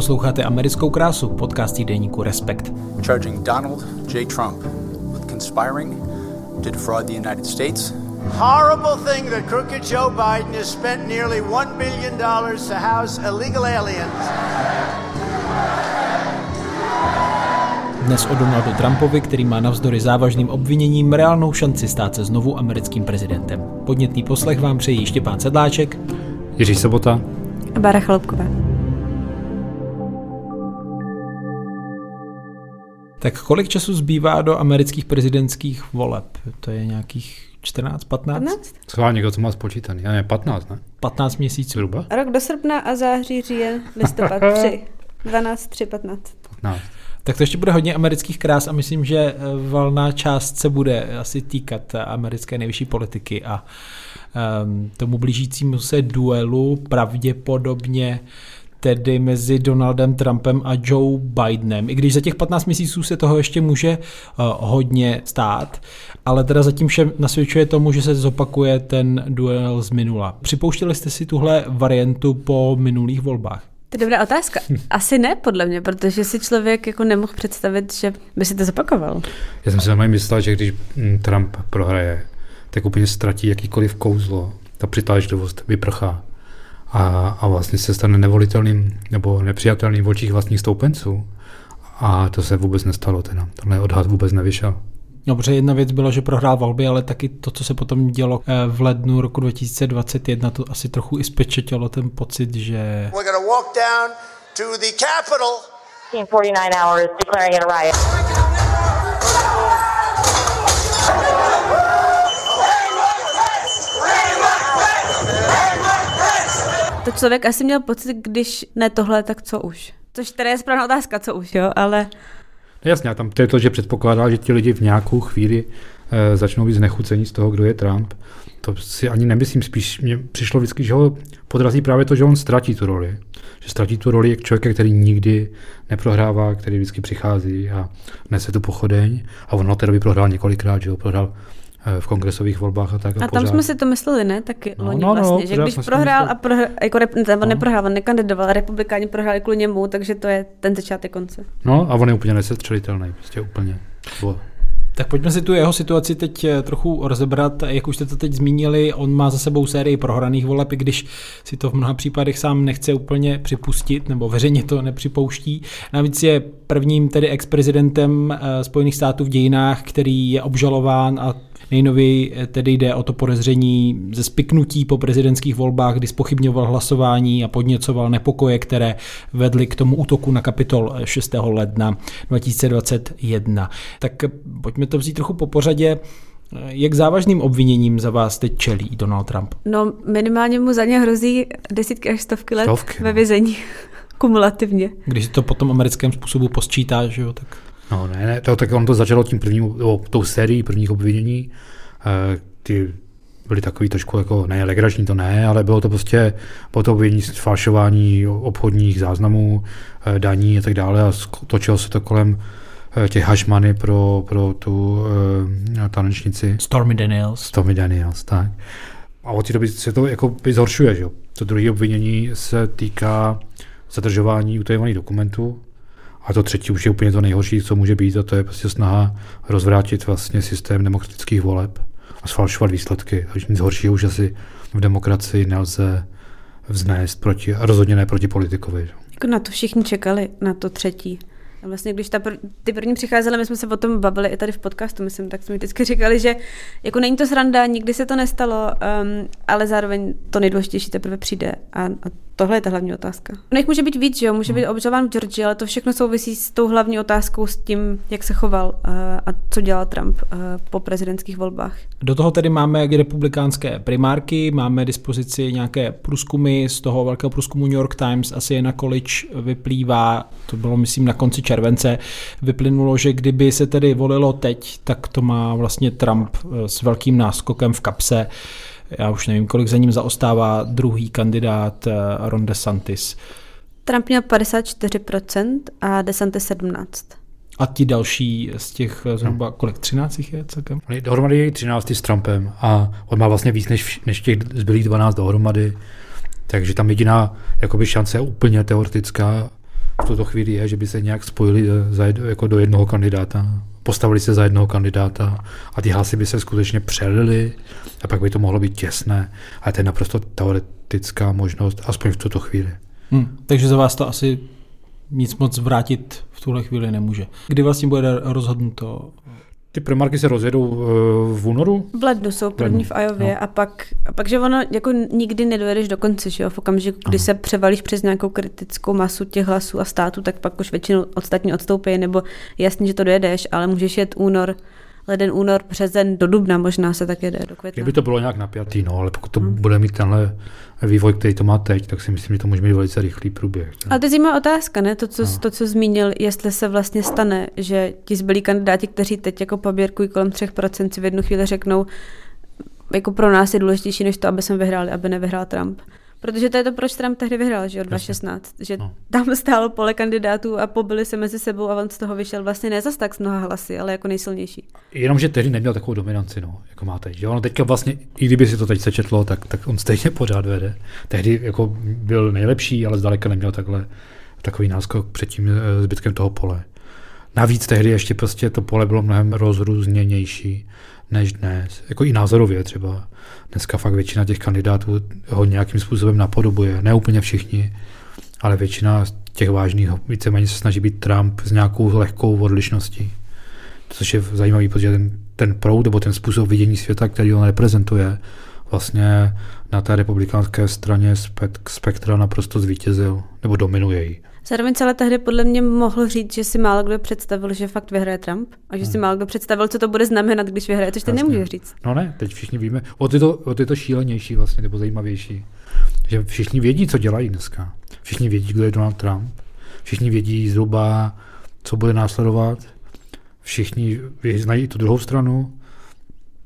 Posloucháte Americkou krásu, podcast týdeníku Respekt. Charging Donald J. Trump with conspiring to defraud the United States. Horrible thing that crooked Joe Biden has spent nearly $1 billion to house illegal aliens. Dnes o Donaldu Trumpovi, který má navzdory závažným obviněním reálnou šanci stát se znovu americkým prezidentem. Podnětný poslech vám přejí Štěpán Sedláček, Jiří Sobota a Bára Chalupková. Tak kolik času zbývá do amerických prezidentských voleb? To je nějakých 14, 15? 15? Schválně někdo to má spočítaný. Já ne, 15, ne? 15 měsíců. Zhruba? Rok do srpna a září, říjen, listopad 3. 12, 3, 15. 15. Tak to ještě bude hodně amerických krás a myslím, že eh, valná část se bude asi týkat eh, americké nejvyšší politiky a um, tomu blížícímu se duelu pravděpodobně tedy mezi Donaldem Trumpem a Joe Bidenem. I když za těch 15 měsíců se toho ještě může uh, hodně stát, ale teda zatím vše nasvědčuje tomu, že se zopakuje ten duel z minula. Připouštěli jste si tuhle variantu po minulých volbách? To je dobrá otázka. Asi ne, podle mě, protože si člověk jako nemohl představit, že by si to zopakoval. Já jsem si normálně myslel, že když mm, Trump prohraje, tak úplně ztratí jakýkoliv kouzlo. Ta přitážlivost vyprchá. A, a vlastně se stane nevolitelným nebo nepřijatelným v očích vlastních stoupenců. A to se vůbec nestalo teda. Tenhle odhad vůbec nevyšel. No, protože jedna věc byla, že prohrál volby, ale taky to, co se potom dělo eh, v lednu roku 2021, to asi trochu i spečetilo ten pocit, že We're going to walk down to the Capitol. 49 hours declaring it a riot. To člověk asi měl pocit, když ne tohle, tak co už. Což tady je správná otázka, co už, jo, ale No Jasně, a tam to je to, že předpokládá, že ti lidi v nějakou chvíli e, začnou být znechucení z toho, kdo je Trump. To si ani nemyslím, spíš mně přišlo vždycky, že ho podrazí právě to, že on ztratí tu roli. Že ztratí tu roli jak člověka, který nikdy neprohrává, který vždycky přichází a nese tu pochodeň. A on teda by prohrál několikrát, že ho prohrál v kongresových volbách a tak. a tam pořád. jsme si to mysleli, ne? Taky No, loni no, no, vlastně, že pořád když prohrál a prohrál, jako rep, ne, on No. neprohrál, on nekandidoval, republikáni prohráli kvůli němu, takže to je ten začátek konce. No a on je úplně nesestřelitelný, prostě úplně. Bo, Tak pojďme si tu jeho situaci teď eh, trochu rozebrat. Jak už jste to teď zmínili, on má za sebou sérii prohraných voleb, i když si to v mnoha případech sám nechce úplně připustit, nebo veřejně to nepřipouští. Navíc je prvním tedy ex-prezidentem eh, Spojených států v dějinách, který je obžalován a Nejnověji eh, tedy jde o to podezření ze spiknutí po prezidentských volbách, kdy spochybňoval hlasování a podněcoval nepokoje, které vedly k tomu útoku na kapitol 6. ledna 2021. Tak eh, pojďme to vzít trochu po pořadě. Eh, Jak závažným obviněním za vás teď čelí Donald Trump? No minimálně mu za ně hrozí desítky až stovky let Stovky, ve no. vězení. Kumulativně. Když se to po tom americkém způsobu posčítá, že jo, tak... No ne, ne, to, tak on to začalo tím prvním, nebo tou sérií prvních obvinění. E, ty byly takový trošku jako, ne legrační, to ne, ale bylo to prostě, bylo to obvinění z falšování obchodních záznamů, e, daní a tak dále a točilo se to kolem e, těch hašmany pro, pro tu e, tanečnici Stormy Daniels. Tommy Daniels, tak. A od té doby se to jako by zhoršuje, že jo. To druhé obvinění se týká zadržování utajovaných dokumentů. A to třetí už je úplně to nejhorší, co může být, a to je prostě snaha rozvrátit vlastně systém demokratických voleb a sfalšovat výsledky. Takže nic horšího už asi v demokracii nelze vznést proti, a rozhodně ne proti politikovi. Jako na to všichni čekali, na to třetí. A vlastně, když ta pr- ty první přicházely, my jsme se o tom bavili i tady v podcastu, myslím, tak jsme vždycky říkali, že jako není to sranda, nikdy se to nestalo, um, ale zároveň to nejdůležitější teprve přijde. A, a tohle je ta hlavní otázka. No jich může být víc, že jo, může být obžalován v Georgii, ale to všechno souvisí s tou hlavní otázkou, s tím, jak se choval uh, a co dělal Trump uh, po prezidentských volbách. Do toho tedy máme jak republikánské primárky, máme dispozici nějaké průzkumy, z toho velkého průzkumu New York Times asi je na college vyplývá, to bylo myslím na konci července, vyplynulo, že kdyby se tedy volilo teď, tak to má vlastně Trump eh, s velkým náskokem v kapse. Já už nevím, kolik za ním zaostává druhý kandidát eh, Ron DeSantis. Trump měl 54% a DeSantis 17%. A ti další z těch eh, zhruba, kolik, 13 jich je celkem? Dohromady je 13 s Trumpem a on má vlastně víc než, než těch zbylých 12 dohromady. Takže tam jediná jakoby šance je úplně teoretická v tuto chvíli je, že by se nějak spojili za, jed, jako do jednoho kandidáta, postavili se za jednoho kandidáta a ty hlasy by se skutečně přelily a pak by to mohlo být těsné. A to je naprosto teoretická možnost, aspoň v tuto chvíli. Hmm, takže za vás to asi nic moc vrátit v tuhle chvíli nemůže. Kdy vlastně bude rozhodnuto ty primarky se rozjedou v únoru? V lednu jsou první v Ajově no. a pak, a pak, že ono jako nikdy nedojedeš do konce, že jo? v okamžiku, kdy Aha. se převalíš přes nějakou kritickou masu těch hlasů a států, tak pak už většinou ostatní odstoupí, nebo jasně, že to dojedeš, ale můžeš jet únor, leden, únor, březen, do dubna možná se tak jede, do května. Kdyby to bylo nějak napjatý, no, ale pokud to hmm. bude mít tenhle vývoj, který to má teď, tak si myslím, že to může být velice rychlý průběh. Ale to je zajímavá otázka, ne? To co, no. to, co zmínil, jestli se vlastně stane, že ti zbylí kandidáti, kteří teď jako poběrkují kolem 3%, si v jednu chvíli řeknou, jako pro nás je důležitější, než to, aby jsme vyhráli, aby nevyhrál Trump. Protože to je to, proč Trump tehdy vyhrál, že od 2016. Že no. tam stálo pole kandidátů a pobili se mezi sebou a on z toho vyšel vlastně ne zas tak s mnoha hlasy, ale jako nejsilnější. Jenomže tehdy neměl takovou dominanci, no, jako má teď. Ono teďka vlastně, i kdyby si to teď sečetlo, tak, tak on stejně pořád vede. Tehdy jako byl nejlepší, ale zdaleka neměl takhle takový náskok před tím eh, zbytkem toho pole. Navíc tehdy ještě prostě to pole bylo mnohem rozrůzněnější než dnes. Jako i názorově třeba. Dneska fakt většina těch kandidátů ho nějakým způsobem napodobuje. Ne úplně všichni, ale většina těch vážných víceméně se snaží být Trump s nějakou lehkou odlišností. Což je zajímavý, protože ten, ten proud nebo ten způsob vidění světa, který on reprezentuje, vlastně na té republikánské straně spektra naprosto zvítězil, nebo dominuje ji. Zároveň celé tehdy podle mě mohl říct, že si málo kdo představil, že fakt vyhraje Trump a že si hmm. málo kdo představil, co to bude znamenat, když vyhraje, což ty nemůžeš říct. No ne, teď všichni víme. O ty to, o ty to šílenější vlastně, nebo zajímavější. Že všichni vědí, co dělají dneska. Všichni vědí, kdo je Donald Trump. Všichni vědí zhruba, co bude následovat. Všichni znají tu druhou stranu.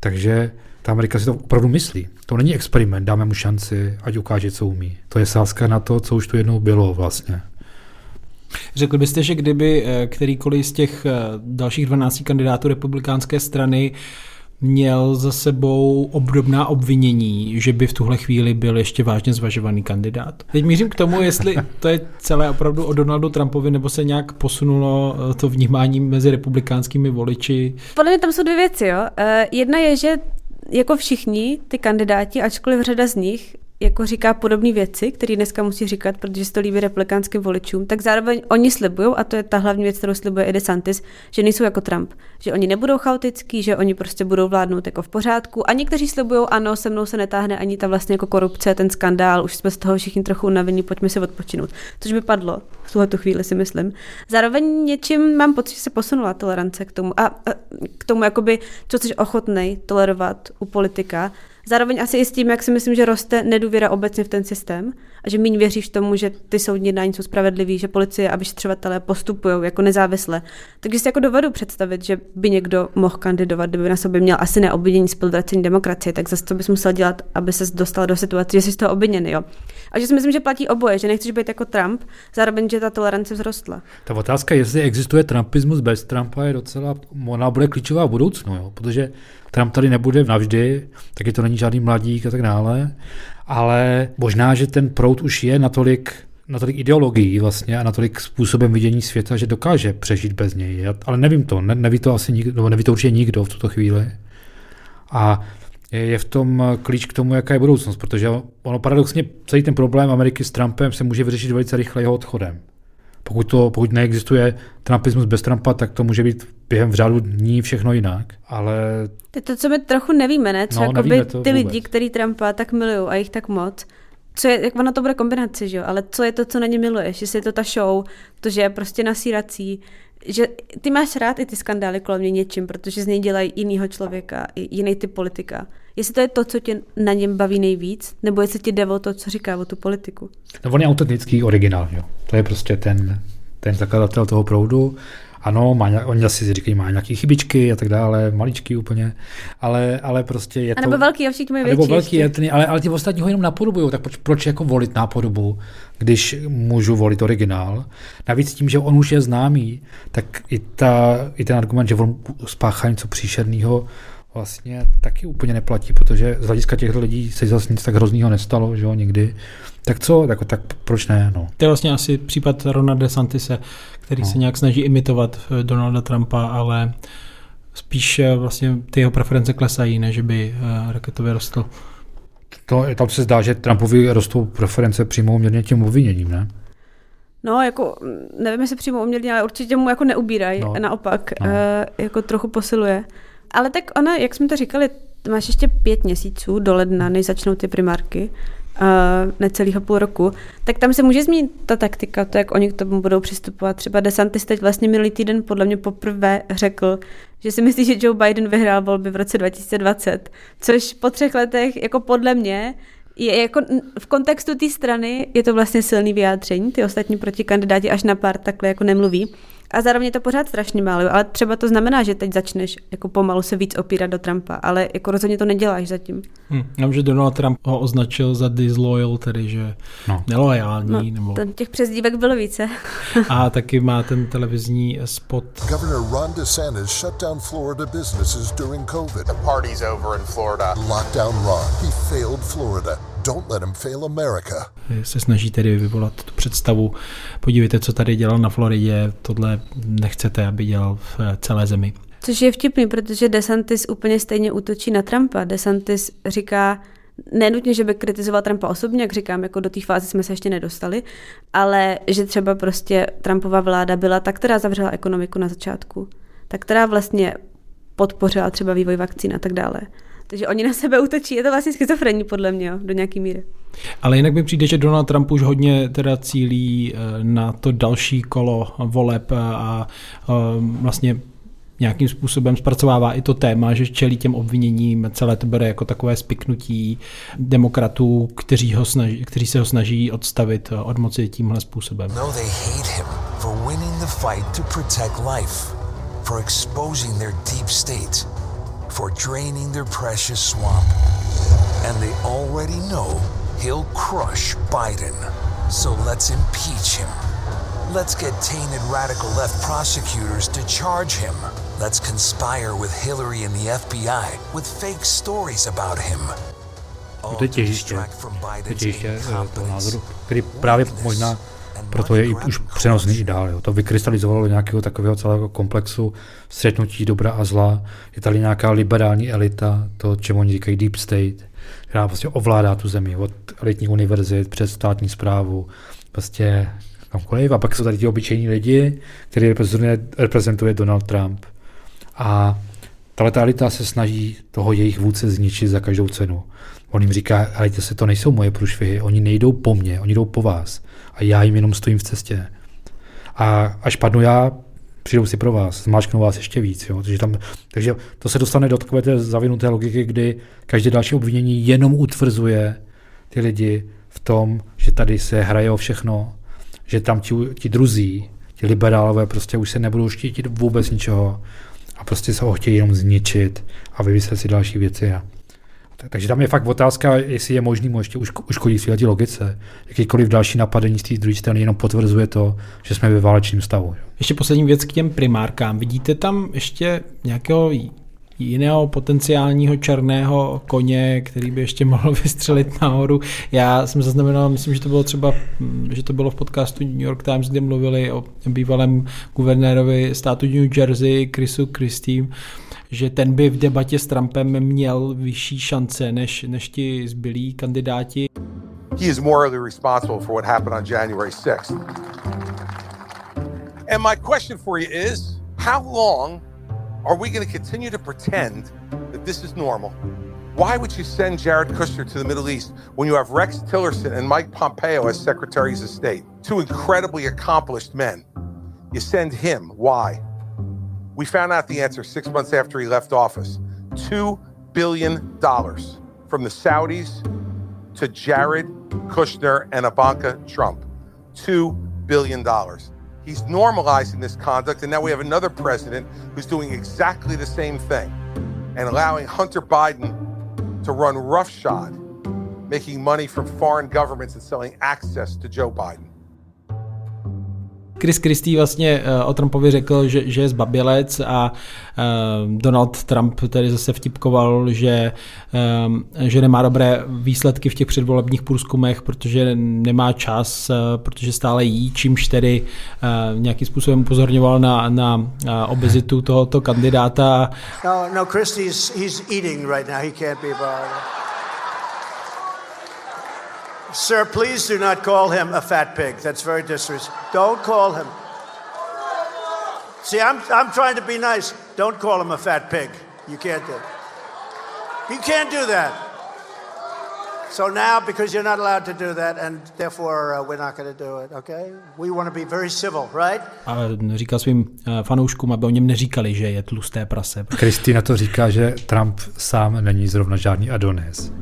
Takže ta Amerika si to opravdu myslí. To není experiment, dáme mu šanci, ať ukáže, co umí. To je sázka na to, co už tu jednou bylo vlastně. Řekl byste, že kdyby eh, kterýkoliv z těch eh, dalších 12 kandidátů republikánské strany měl za sebou obdobná obvinění, že by v tuhle chvíli byl ještě vážně zvažovaný kandidát. Teď mířím k tomu, jestli to je celé opravdu o Donaldu Trumpovi, nebo se nějak posunulo eh, to vnímání mezi republikánskými voliči. Podle mě tam jsou dvě věci. Jo. Jedna je, že jako všichni ty kandidáti, ačkoliv řada z nich jako říká podobné věci, které dneska musí říkat, protože se to líbí replikánským voličům, tak zároveň oni slibují, a to je ta hlavní věc, kterou slibuje i DeSantis, že nejsou jako Trump, že oni nebudou chaotický, že oni prostě budou vládnout jako v pořádku. A někteří slibují, ano, se mnou se netáhne ani ta vlastně jako korupce, ten skandál, už jsme z toho všichni trochu unavení, pojďme si odpočinout. Což by padlo v tuhle tu chvíli, si myslím. Zároveň něčím mám pocit, že se posunula tolerance k tomu a, a k tomu, jakoby, co jsi ochotnej tolerovat u politika, Zároveň asi i s tím, jak si myslím, že roste nedůvěra obecně v ten systém a že méně věříš tomu, že ty soudní jednání jsou spravedlivý, že policie a vyšetřovatelé postupují jako nezávisle. Takže si jako dovedu představit, že by někdo mohl kandidovat, kdyby na sobě měl asi neobvinění z podvracení demokracie, tak zase co bys musel dělat, aby se dostal do situace, že jsi z toho obviněný. Jo? A že si myslím, že platí oboje, že nechceš být jako Trump, zároveň, že ta tolerance vzrostla. Ta otázka, jestli existuje Trumpismus bez Trumpa, je docela, ona bude klíčová v budoucnu, jo? protože Trump tady nebude navždy, taky to není žádný mladík a tak dále, ale možná, že ten prout už je natolik natolik ideologií vlastně a natolik způsobem vidění světa, že dokáže přežít bez něj. Já, ale nevím to, ne, neví to asi nikdo, neví to určitě nikdo v tuto chvíli. A je, je v tom klíč k tomu, jaká je budoucnost, protože ono paradoxně celý ten problém Ameriky s Trumpem se může vyřešit velice rychle jeho odchodem. Pokud, to, pokud neexistuje Trumpismus bez Trumpa, tak to může být během v řádu dní všechno jinak. Ale... To je to, co my trochu nevíme, ne? Co no, nevíme to ty vůbec. lidi, který Trumpa tak milují a jich tak moc, co je, jak ona to bude kombinace, že jo? Ale co je to, co na ně miluješ? Jestli je to ta show, to, že je prostě nasírací, že ty máš rád i ty skandály kolem mě něčím, protože z něj dělají jinýho člověka, jiný typ politika. Jestli to je to, co tě na něm baví nejvíc, nebo jestli ti jde o to, co říká o tu politiku. No on je autentický originál, jo. To je prostě ten, ten zakladatel toho proudu. Ano, má, oni asi říkají, má nějaké chybičky a tak dále, maličky úplně, ale, ale prostě je to... A nebo velký a všichni mají Nebo velký je ale, ale ti ostatní ho jenom napodobují, tak proč, proč jako volit nápodobu, když můžu volit originál? Navíc tím, že on už je známý, tak i, ta, i ten argument, že on spáchá něco příšerného, vlastně taky úplně neplatí, protože z hlediska těchto lidí se zase nic tak hroznýho nestalo, že jo, nikdy. Tak co, tak, tak proč ne? No. To je vlastně asi případ Rona DeSantise, který no. se nějak snaží imitovat eh, Donalda Trumpa, ale spíš eh, vlastně ty jeho preference klesají, než by eh, raketově rostl. To, tam se zdá, že Trumpovi rostou preference přímo uměrně tím obviněním, ne? No, jako, nevím, jestli přímo uměrně, ale určitě mu jako neubírají, no. naopak, no. Jako trochu posiluje. Ale tak ona, jak jsme to říkali, máš ještě pět měsíců do ledna, než začnou ty primárky, uh, necelého půl roku, tak tam se může změnit ta taktika, to, jak oni k tomu budou přistupovat. Třeba DeSantis teď vlastně minulý týden podle mě poprvé řekl, že si myslí, že Joe Biden vyhrál volby v roce 2020, což po třech letech, jako podle mě, je jako v kontextu té strany je to vlastně silný vyjádření, ty ostatní protikandidáti až na pár takhle jako nemluví. A zároveň je to pořád strašně málo, ale třeba to znamená, že teď začneš jako pomalu se víc opírat do Trumpa, ale jako rozhodně to neděláš zatím. Hmm. Já že Donald Trump ho označil za disloyal, tedy že no. nelojální. No, nebo... Ten těch přezdívek bylo více. a taky má ten televizní spot. Governor Ron DeSantis shut down Florida businesses during COVID. The party's over in Florida. Lockdown Ron. He failed Florida. Don't let him fail America. Se snaží tedy vyvolat tu představu, podívejte, co tady dělal na Floridě, tohle nechcete, aby dělal v celé zemi. Což je vtipný, protože DeSantis úplně stejně útočí na Trumpa. DeSantis říká, nenutně, že by kritizoval Trumpa osobně, jak říkám, jako do té fáze jsme se ještě nedostali, ale že třeba prostě Trumpova vláda byla ta, která zavřela ekonomiku na začátku, ta, která vlastně podpořila třeba vývoj vakcín a tak dále. Takže oni na sebe útočí. Je to vlastně schizofrení podle mě, jo, do nějaký míry. Ale jinak mi přijde, že Donald Trump už hodně teda cílí eh, na to další kolo voleb a eh, vlastně nějakým způsobem zpracovává i to téma, že čelí těm obviněním, celé to bere jako takové spiknutí demokratů, kteří, ho snaží, kteří se ho snaží odstavit eh, od moci tímhle způsobem. No, they hate him for winning the fight to protect life, for exposing their deep state for draining their precious swamp. And they already know he'll crush Biden. So let's impeach him. Let's get tainted radical left prosecutors to charge him. Let's conspire with Hillary and the FBI with fake stories about him. To je těžiště, to těžiště toho názoru, který právě možná proto je i už přenosný i dál. Jo. To vykrystalizovalo nějakého takového celého komplexu střetnutí dobra a zla. Je tady nějaká liberální elita, to, čemu oni říkají deep state, která prostě ovládá tu zemi od elitních univerzit přes státní zprávu, prostě kamkoliv. A pak jsou tady ti obyčejní lidi, který reprezentuje, Donald Trump. A tahle elita se snaží toho jejich vůdce zničit za každou cenu. On jim říká, ale se to nejsou moje průšvihy, oni nejdou po mně, oni jdou po vás a já jim jenom stojím v cestě. A až padnu já, přijdou si pro vás, zmáčknou vás ještě víc. Jo? Takže, tam, takže to se dostane do takové té zavinuté logiky, kdy každé další obvinění jenom utvrzuje ty lidi v tom, že tady se hraje o všechno, že tam ti, ti druzí, ti liberálové prostě už se nebudou štítit vůbec ničeho a prostě se ho chtějí jenom zničit a vymyslet si další věci. A takže tam je fakt otázka, jestli je možný mu ještě uškodit své logice. Jakýkoliv další napadení z té druhé strany jenom potvrzuje to, že jsme ve válečném stavu. Ještě poslední věc k těm primárkám. Vidíte tam ještě nějakého jiného potenciálního černého koně, který by ještě mohl vystřelit nahoru. Já jsem zaznamenal, myslím, že to bylo třeba, že to bylo v podcastu New York Times, kde mluvili o bývalém guvernérovi státu New Jersey, Chrisu Christie, že ten by v debatě s Trumpem měl vyšší šance než, než ti zbylí kandidáti. He is morally responsible for what happened on January 6th. And my question for you is, how long are we going to continue to pretend that this is normal? Why would you send Jared Kushner to the Middle East when you have Rex Tillerson and Mike Pompeo as secretaries of state? Two incredibly accomplished men. You send him. Why? We found out the answer six months after he left office $2 billion from the Saudis to Jared Kushner and Ivanka Trump. $2 billion. He's normalizing this conduct, and now we have another president who's doing exactly the same thing and allowing Hunter Biden to run roughshod, making money from foreign governments and selling access to Joe Biden. Chris Christie vlastně eh, o Trumpovi řekl, že, že je zbabilec a eh, Donald Trump tedy zase vtipkoval, že, eh, že nemá dobré výsledky v těch předvolebních průzkumech, protože nemá čas, protože stále jí, čímž tedy nějakým způsobem upozorňoval na, na obezitu tohoto kandidáta. No, no, Christie's he's eating right now. He can't be bothered. Sir, please do not call him a fat pig. That's very disrespectful. Don't call him. See, I'm, I'm trying to be nice. Don't call him a fat pig. You can't do it. You can't do that. So now, because you're not allowed to do that, and therefore uh, we're not going to do it, okay? We want to be very civil, right? A říká svým uh, fanouškům, aby o něm neříkali, že je tlusté prase. Kristina to říká, že Trump sám není zrovna žádný Adonis.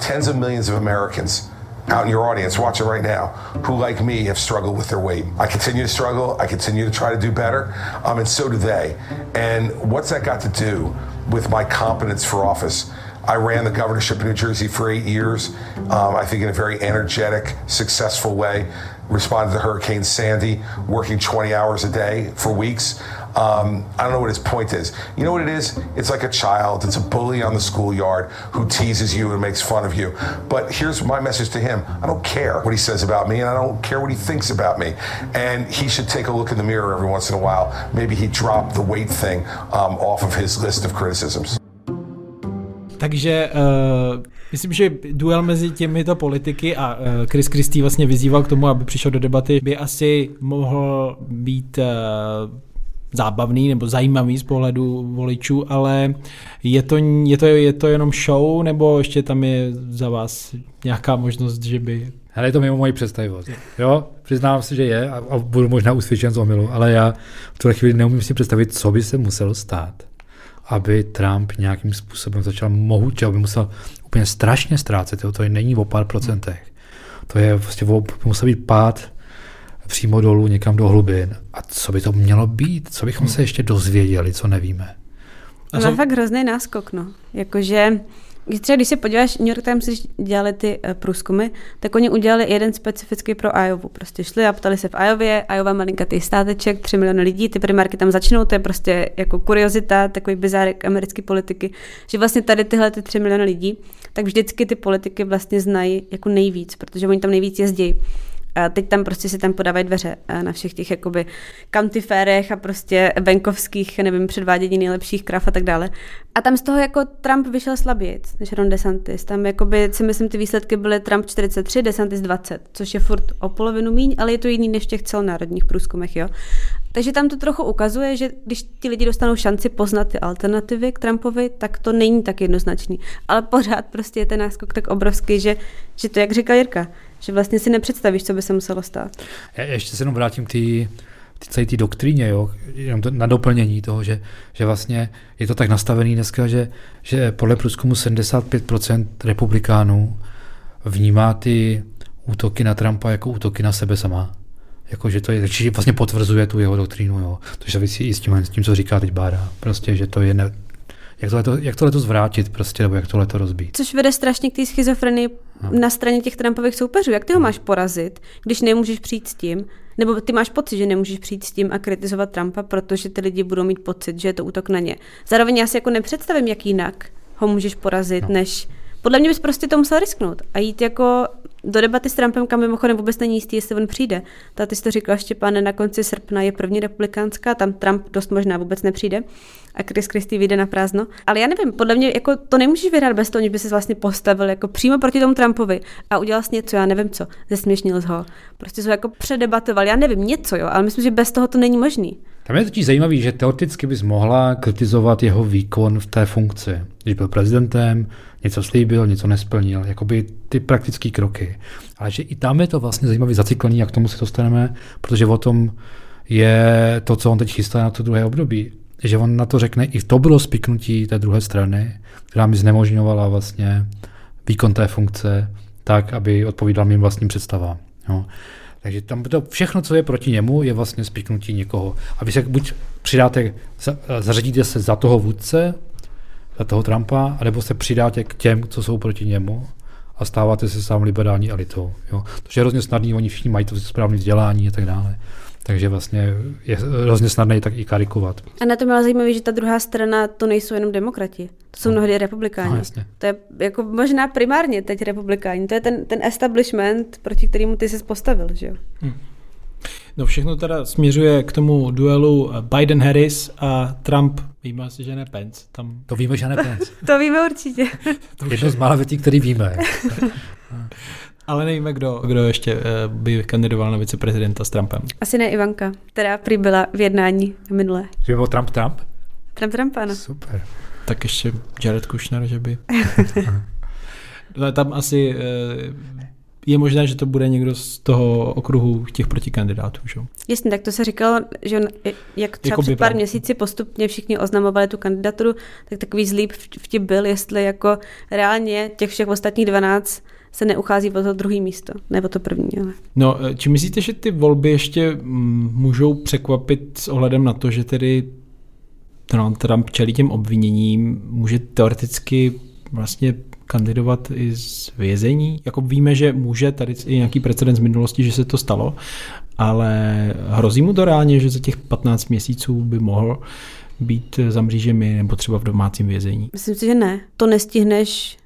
Tens of millions of Americans out in your audience watching right now who, like me, have struggled with their weight. I continue to struggle. I continue to try to do better, um, and so do they. And what's that got to do with my competence for office? I ran the governorship of New Jersey for eight years, um, I think in a very energetic, successful way. Responded to Hurricane Sandy, working 20 hours a day for weeks. Um, I don't know what his point is. You know what it is? It's like a child. It's a bully on the schoolyard who teases you and makes fun of you. But here's my message to him I don't care what he says about me, and I don't care what he thinks about me. And he should take a look in the mirror every once in a while. Maybe he dropped the weight thing um, off of his list of criticisms. Takže uh, myslím, že duel mezi těmito politiky a uh, Chris Christie vlastně vyzýval k tomu, aby přišel do debaty, by asi mohl být uh, zábavný nebo zajímavý z pohledu voličů, ale je to, je to, je to jenom show, nebo ještě tam je za vás nějaká možnost, že by... Ale je to mimo moji představivost. Jo, přiznám si, že je a, a budu možná usvědčen z omilu, ale já v tuhle chvíli neumím si představit, co by se muselo stát, aby Trump nějakým způsobem začal mohuče, aby musel úplně strašně ztrácet. Jo? To není o pár procentech. To je vlastně musel být pád přímo dolů někam do hlubin. A co by to mělo být? Co bychom se ještě dozvěděli, co nevíme? A Má fakt hrozný náskok, no. Jakože, když třeba když se podíváš, New York Times, když dělali ty uh, průzkumy, tak oni udělali jeden specifický pro Iowa. Prostě šli a ptali se v Iově, Iowa malinkatý státeček, 3 miliony lidí, ty primárky tam začnou, to je prostě jako kuriozita, takový bizárek americké politiky, že vlastně tady tyhle ty 3 miliony lidí, tak vždycky ty politiky vlastně znají jako nejvíc, protože oni tam nejvíc jezdí. A teď tam prostě si tam podávají dveře na všech těch jakoby kantiférech a prostě venkovských, nevím, předvádění nejlepších krav a tak dále. A tam z toho jako Trump vyšel slabějíc než Ron DeSantis. Tam jakoby si myslím, ty výsledky byly Trump 43, DeSantis 20, což je furt o polovinu míň, ale je to jiný než v těch celonárodních průzkumech, jo. Takže tam to trochu ukazuje, že když ti lidi dostanou šanci poznat ty alternativy k Trumpovi, tak to není tak jednoznačný. Ale pořád prostě je ten náskok tak obrovský, že, že to, jak říkal Jirka, že vlastně si nepředstavíš, co by se muselo stát. Já ještě se jenom vrátím k té celé té doktríně, jo, jenom to, na doplnění toho, že, že vlastně je to tak nastavený dneska, že, že podle průzkumu 75% republikánů vnímá ty útoky na Trumpa jako útoky na sebe sama. Jako, že to je, že vlastně potvrzuje tu jeho doktrínu, jo. To souvisí i s tím, s tím, co říká teď Bára. Prostě, že to je ne, jak tohle, to, jak tohle to zvrátit prostě, nebo jak tohle to rozbít. Což vede strašně k té schizofrenii no. na straně těch Trumpových soupeřů. Jak ty ho máš porazit, když nemůžeš přijít s tím, nebo ty máš pocit, že nemůžeš přijít s tím a kritizovat Trumpa, protože ty lidi budou mít pocit, že je to útok na ně. Zároveň já si jako nepředstavím, jak jinak ho můžeš porazit, no. než podle mě bys prostě to musel risknout a jít jako do debaty s Trumpem, kam mimochodem vůbec není jistý, jestli on přijde. Ta ty jsi to říkala, Štěpáne, na konci srpna je první republikánská, tam Trump dost možná vůbec nepřijde a Chris Christie vyjde na prázdno. Ale já nevím, podle mě jako to nemůžeš vyhrát bez toho, že by se vlastně postavil jako přímo proti tomu Trumpovi a udělal jsi něco, já nevím co, zesměšnil ho. Prostě se jako předebatoval, já nevím, něco, jo, ale myslím, že bez toho to není možný. Tam je totiž zajímavý, že teoreticky bys mohla kritizovat jeho výkon v té funkci. Když byl prezidentem, něco slíbil, něco nesplnil, jakoby ty praktické kroky. Ale že i tam je to vlastně zajímavý zacyklení, jak k tomu se dostaneme, protože o tom je to, co on teď chystá na to druhé období. Že on na to řekne, i to bylo spiknutí té druhé strany, která mi znemožňovala vlastně výkon té funkce tak, aby odpovídal mým vlastním představám. Jo. Takže tam to všechno, co je proti němu, je vlastně spiknutí někoho. A vy se buď přidáte, zařadíte se za toho vůdce, za toho Trumpa, anebo se přidáte k těm, co jsou proti němu a stáváte se sám liberální elitou. Jo. To je hrozně snadný, oni všichni mají to správné vzdělání a tak dále. Takže vlastně je hrozně snadné tak i karikovat. A na tom je ale zajímavé, že ta druhá strana to nejsou jenom demokrati, to jsou mnohdy republikáni. No, jasně. to je jako možná primárně teď republikáni, to je ten, ten establishment, proti kterému ty jsi postavil, že jo? No všechno teda směřuje k tomu duelu Biden-Harris a Trump, víme asi, že ne Pence. Tam To víme, že ne Pence. To víme určitě. to Jedno z mála věcí, který víme. Ale nevíme, kdo, kdo ještě eh, by kandidoval na viceprezidenta s Trumpem. Asi ne Ivanka, která prý byla v jednání minulé. Že by byl Trump Trump? Trump Trumpa, no. Super. Tak ještě Jared Kushner, že by. No, tam asi eh, je možné, že to bude někdo z toho okruhu těch protikandidátů. Že? jo? Jasně, tak to se říkalo, že on, jak třeba Jako před pár měsíci postupně všichni oznamovali tu kandidaturu, tak takový zlý vtip byl, jestli jako reálně těch všech ostatních 12 se neuchází o to druhý místo, nebo to první, ale. No, eh, či myslíte, že ty volby ještě můžou překvapit s ohledem na to, že tedy Donald Trump čelí těm obviněním, může teoreticky vlastně kandidovat i z vězení. Jako víme, že může, tady je nějaký precedens z minulosti, že se to stalo, ale hrozí mu to reálně, že za těch 15 měsíců by mohl být za mřížemi nebo třeba v domácím vězení. Myslím si, že ne. To nestihneš,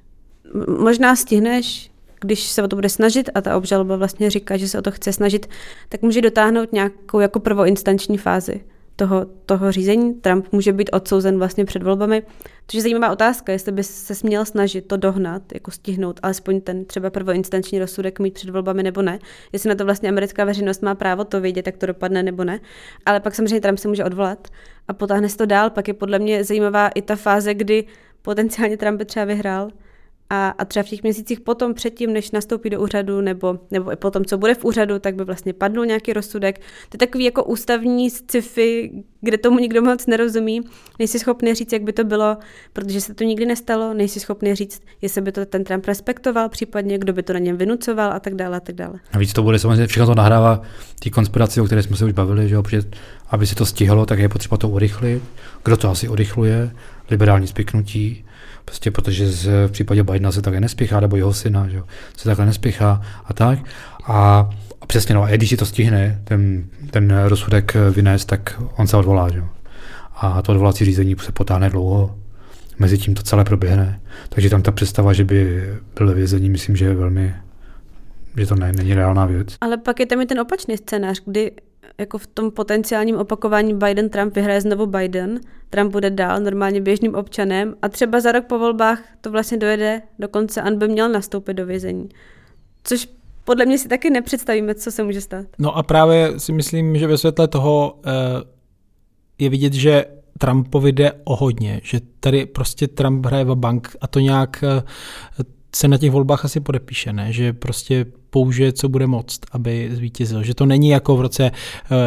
možná stihneš, když se o to bude snažit a ta obžaloba vlastně říká, že se o to chce snažit, tak může dotáhnout nějakou jako prvoinstanční fázi toho, toho řízení. Trump může být odsouzen vlastně před volbami. To je zajímavá otázka, jestli by se směl snažit to dohnat, jako stihnout alespoň ten třeba prvoinstanční rozsudek mít před volbami nebo ne. Jestli na to vlastně americká veřejnost má právo to vědět, jak to dopadne nebo ne. Ale pak samozřejmě Trump se může odvolat a potáhne se to dál. Pak je podle mě zajímavá i ta fáze, kdy potenciálně Trump by třeba vyhrál a, a třeba v těch měsících potom, předtím, než nastoupí do úřadu, nebo, nebo i potom, co bude v úřadu, tak by vlastně padnul nějaký rozsudek. To je takový jako ústavní sci-fi, kde tomu nikdo moc nerozumí. Nejsi schopný říct, jak by to bylo, protože se to nikdy nestalo. Nejsi schopný říct, jestli by to ten Trump respektoval, případně kdo by to na něm vynucoval a tak dále a tak dále. A víc to bude samozřejmě, všechno to nahrává té konspiraci, o které jsme se už bavili, že jo, protože aby se to stihlo, tak je potřeba to urychlit. Kdo to asi urychluje? Liberální spiknutí. Prostě protože z, v případě Bidena se takhle nespěchá, nebo jeho syna, že jo, se takhle nespěchá a tak. A, a přesně, no, a když si to stihne, ten, ten rozsudek vynést, tak on se odvolá, že jo. A to odvolací řízení se potáhne dlouho. Mezi tím to celé proběhne. Takže tam ta představa, že by byl vězení, myslím, že je velmi, že to ne, není reálná věc. Ale pak je tam i ten opačný scénář, kdy jako v tom potenciálním opakování Biden-Trump vyhraje znovu Biden, Trump bude dál normálně běžným občanem a třeba za rok po volbách to vlastně dojede dokonce, on by měl nastoupit do vězení. Což podle mě si taky nepředstavíme, co se může stát. No a právě si myslím, že ve světle toho eh, je vidět, že Trumpovi jde o hodně, že tady prostě Trump hraje v bank a to nějak eh, se na těch volbách asi podepíše, ne? že prostě použije, co bude moct, aby zvítězil. Že to není jako v roce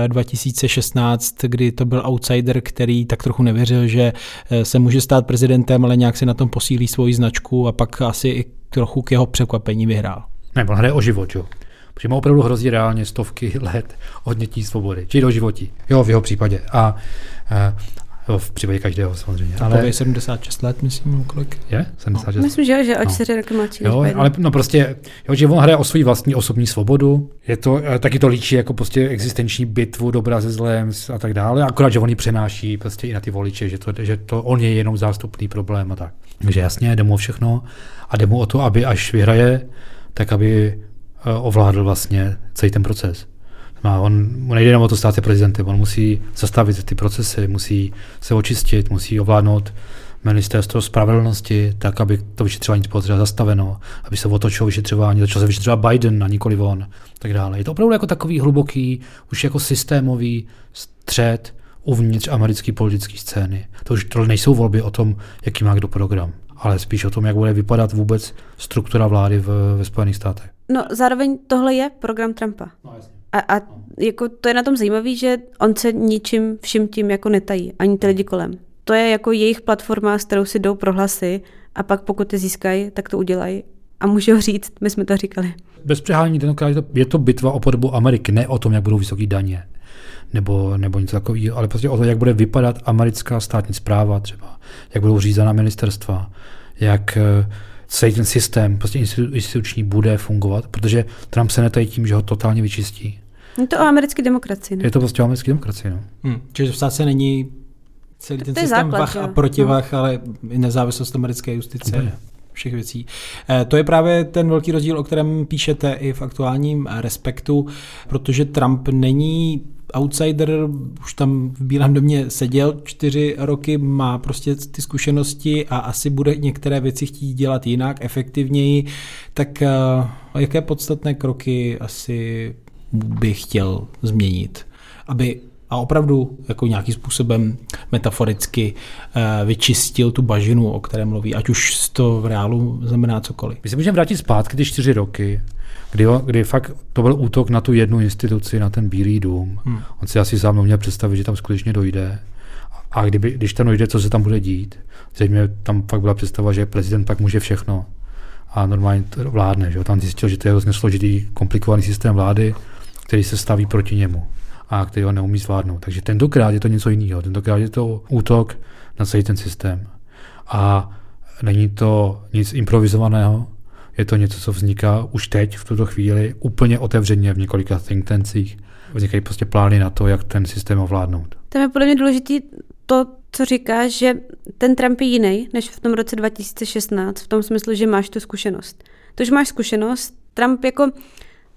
eh, 2016, kdy to byl outsider, který tak trochu nevěřil, že eh, se může stát prezidentem, ale nějak si na tom posílí svoji značku a pak asi i trochu k jeho překvapení vyhrál. Ne, on hraje o život, jo. Protože mu opravdu hrozí reálně stovky let odnětí svobody. Či do životí. Jo, v jeho případě. A, jo, v případě každého samozřejmě. Ale je 76 let, myslím, nebo kolik. Je? 76? Myslím, že jo, že o No. čtyři roky mladší Jo, ale no prostě, jo, že on hraje o svou vlastní osobní svobodu, je to, eh, taky to líčí jako prostě existenční bitvu dobra se zlem a tak dále, akorát, že on ji přenáší prostě i na ty voliče, že to, že to on je jenom zástupný problém a tak. Takže jasně, jde mu o všechno a jde mu o to, aby až vyhraje, tak aby eh, ovládl vlastně celý ten proces. Má, on, mu nejde jenom o to stát se prezidentem, on musí zastavit ty procesy, musí se očistit, musí ovládnout ministerstvo spravedlnosti, tak, aby to vyšetřování bylo třeba zastaveno, aby se otočilo vyšetřování, začal se vyšetřovat Biden a nikoli on, tak dále. Je to opravdu jako takový hluboký, už jako systémový střed uvnitř americké politické scény. To už to nejsou volby o tom, jaký má kdo program, ale spíš o tom, jak bude vypadat vůbec struktura vlády v, ve Spojených státech. No zároveň tohle je program Trumpa. A, a jako to je na tom zajímavé, že on se ničím vším tím jako netají, ani ty lidi kolem. To je jako jejich platforma, s kterou si jdou prohlasy a pak pokud je získají, tak to udělají. A můžou říct, my jsme to říkali. Bez přehání tentokrát je to, je to bitva o podobu Ameriky, ne o tom, jak budou vysoké daně nebo, nebo něco takového, ale prostě o to, jak bude vypadat americká státní zpráva třeba, jak budou řízena ministerstva, jak, celý ten systém prostě institu- instituční bude fungovat, protože Trump se netají tím, že ho totálně vyčistí. Je to o americké demokracii. Ne? Je to prostě o americké demokracii. No. Hmm. Čiže v státce není celý ten to systém základ, vach jo. a protivach, ale i nezávislost americké justice. Úplně. všech věcí. Eh, To je právě ten velký rozdíl, o kterém píšete i v aktuálním eh, respektu, protože Trump není outsider, už tam v Bílém domě seděl čtyři roky, má prostě ty zkušenosti a asi bude některé věci chtít dělat jinak, efektivněji. Tak eh, jaké podstatné kroky asi by chtěl změnit, aby a opravdu jako nějakým způsobem metaforicky eh, vyčistil tu bažinu, o které mluví, ať už to v reálu znamená cokoliv. My se můžeme vrátit zpátky ty čtyři roky, kdy, kdy fakt to byl útok na tu jednu instituci, na ten Bílý dům. Hmm. On si asi sám neměl představit, že tam skutečně dojde. A kdyby, když tam dojde, co se tam bude dít? Zřejmě tam fakt byla představa, že prezident pak může všechno a normálně to vládne. Že? Tam zjistil, že to je hrozně složitý, komplikovaný systém vlády, který se staví proti němu a který ho neumí zvládnout. Takže tentokrát je to něco jiného. Tentokrát je to útok na celý ten systém. A není to nic improvizovaného, je to něco, co vzniká už teď, v tuto chvíli, úplně otevřeně v několika think tancích. Vznikají prostě plány na to, jak ten systém ovládnout. Tam je podle mě důležitý to, co říkáš, že ten Trump je jiný než v tom roce 2016, v tom smyslu, že máš tu zkušenost. To, že máš zkušenost, Trump jako,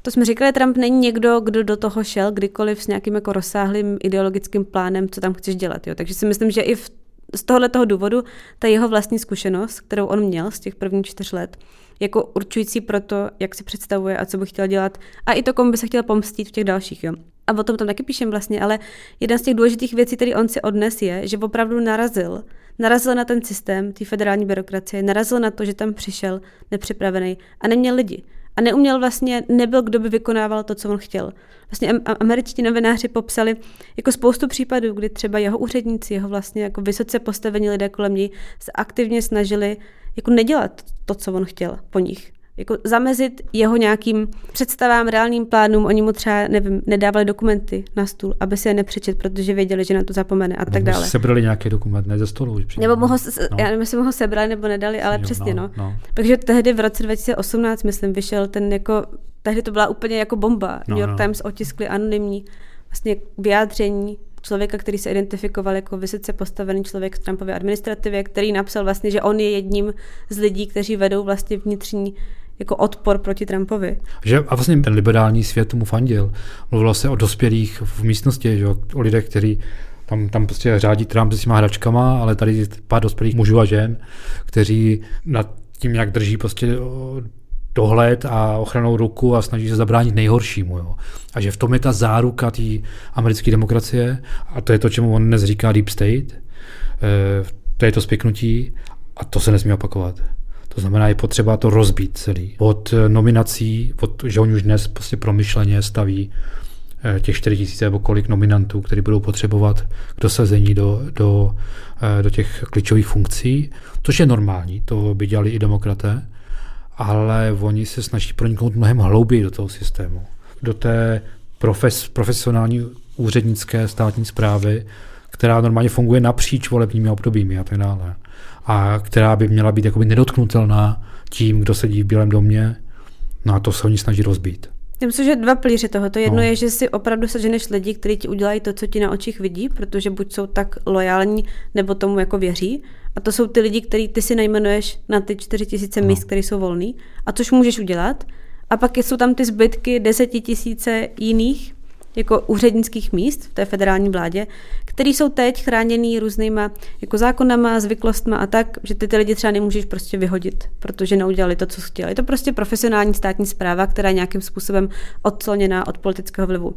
to jsme říkali, Trump není někdo, kdo do toho šel kdykoliv s nějakým jako rozsáhlým ideologickým plánem, co tam chceš dělat. Jo. Takže si myslím, že i v, z tohohle toho důvodu ta jeho vlastní zkušenost, kterou on měl z těch prvních čtyř let, jako určující pro to, jak si představuje a co by chtěl dělat a i to, komu by se chtěl pomstit v těch dalších. Jo. A o tom tam taky píšem vlastně, ale jedna z těch důležitých věcí, který on si odnes, je, že opravdu narazil. Narazil na ten systém té federální byrokracie, narazil na to, že tam přišel nepřipravený a neměl lidi. A neuměl vlastně, nebyl, kdo by vykonával to, co on chtěl. Vlastně američtí novináři popsali jako spoustu případů, kdy třeba jeho úředníci, jeho vlastně jako vysoce postavení lidé kolem něj se aktivně snažili jako nedělat to, co on chtěl po nich. Jako zamezit jeho nějakým představám, reálným plánům. Oni mu třeba, nevím, nedávali dokumenty na stůl, aby si je nepřečet, protože věděli, že na to zapomene a tak dále. Sebrali nějaký dokument, ne ze stolu. Už nebo mu ho, no. já nevím, jestli mu ho sebrali nebo nedali, ale jo, přesně, no, no. no. Takže tehdy v roce 2018, myslím, vyšel ten jako, tehdy to byla úplně jako bomba. No, New York no. Times otiskli anonymní vlastně vyjádření člověka, který se identifikoval jako vysoce postavený člověk v Trumpově administrativě, který napsal vlastně, že on je jedním z lidí, kteří vedou vlastně vnitřní jako odpor proti Trumpovi. Že, a vlastně ten liberální svět tomu fandil. Mluvilo se o dospělých v místnosti, že, o lidech, kteří tam, tam prostě řádí Trump s těma hračkama, ale tady je pár dospělých mužů a žen, kteří nad tím, jak drží prostě dohled a ochranou ruku a snaží se zabránit nejhoršímu. Jo. A že v tom je ta záruka té americké demokracie a to je to, čemu on dnes říká Deep State, e, to je to spiknutí a to se nesmí opakovat. To znamená, je potřeba to rozbít celý. Od nominací, od, že oni už dnes prostě promyšleně staví těch 4 tisíce nebo kolik nominantů, kteří budou potřebovat k dosazení do, do, do těch klíčových funkcí, což je normální, to by dělali i demokraté, ale oni se snaží proniknout mnohem hlouběji do toho systému, do té profes, profesionální úřednické státní zprávy, která normálně funguje napříč volebními obdobími a tak dále. A která by měla být jakoby nedotknutelná tím, kdo sedí v Bílém domě, no a to se oni snaží rozbít. Já myslím, že dva pilíře toho. To jedno no. je, že si opravdu seženeš lidi, kteří ti udělají to, co ti na očích vidí, protože buď jsou tak lojální, nebo tomu jako věří. A to jsou ty lidi, který ty si najmenuješ na ty čtyři tisíce no. míst, které jsou volný. A což můžeš udělat. A pak jsou tam ty zbytky deseti tisíce jiných jako úřednických míst v té federální vládě, které jsou teď chráněný různýma jako zákonama, zvyklostma a tak, že ty ty lidi třeba nemůžeš prostě vyhodit, protože neudělali to, co chtěli. Je to prostě profesionální státní zpráva, která je nějakým způsobem odcloněná od politického vlivu.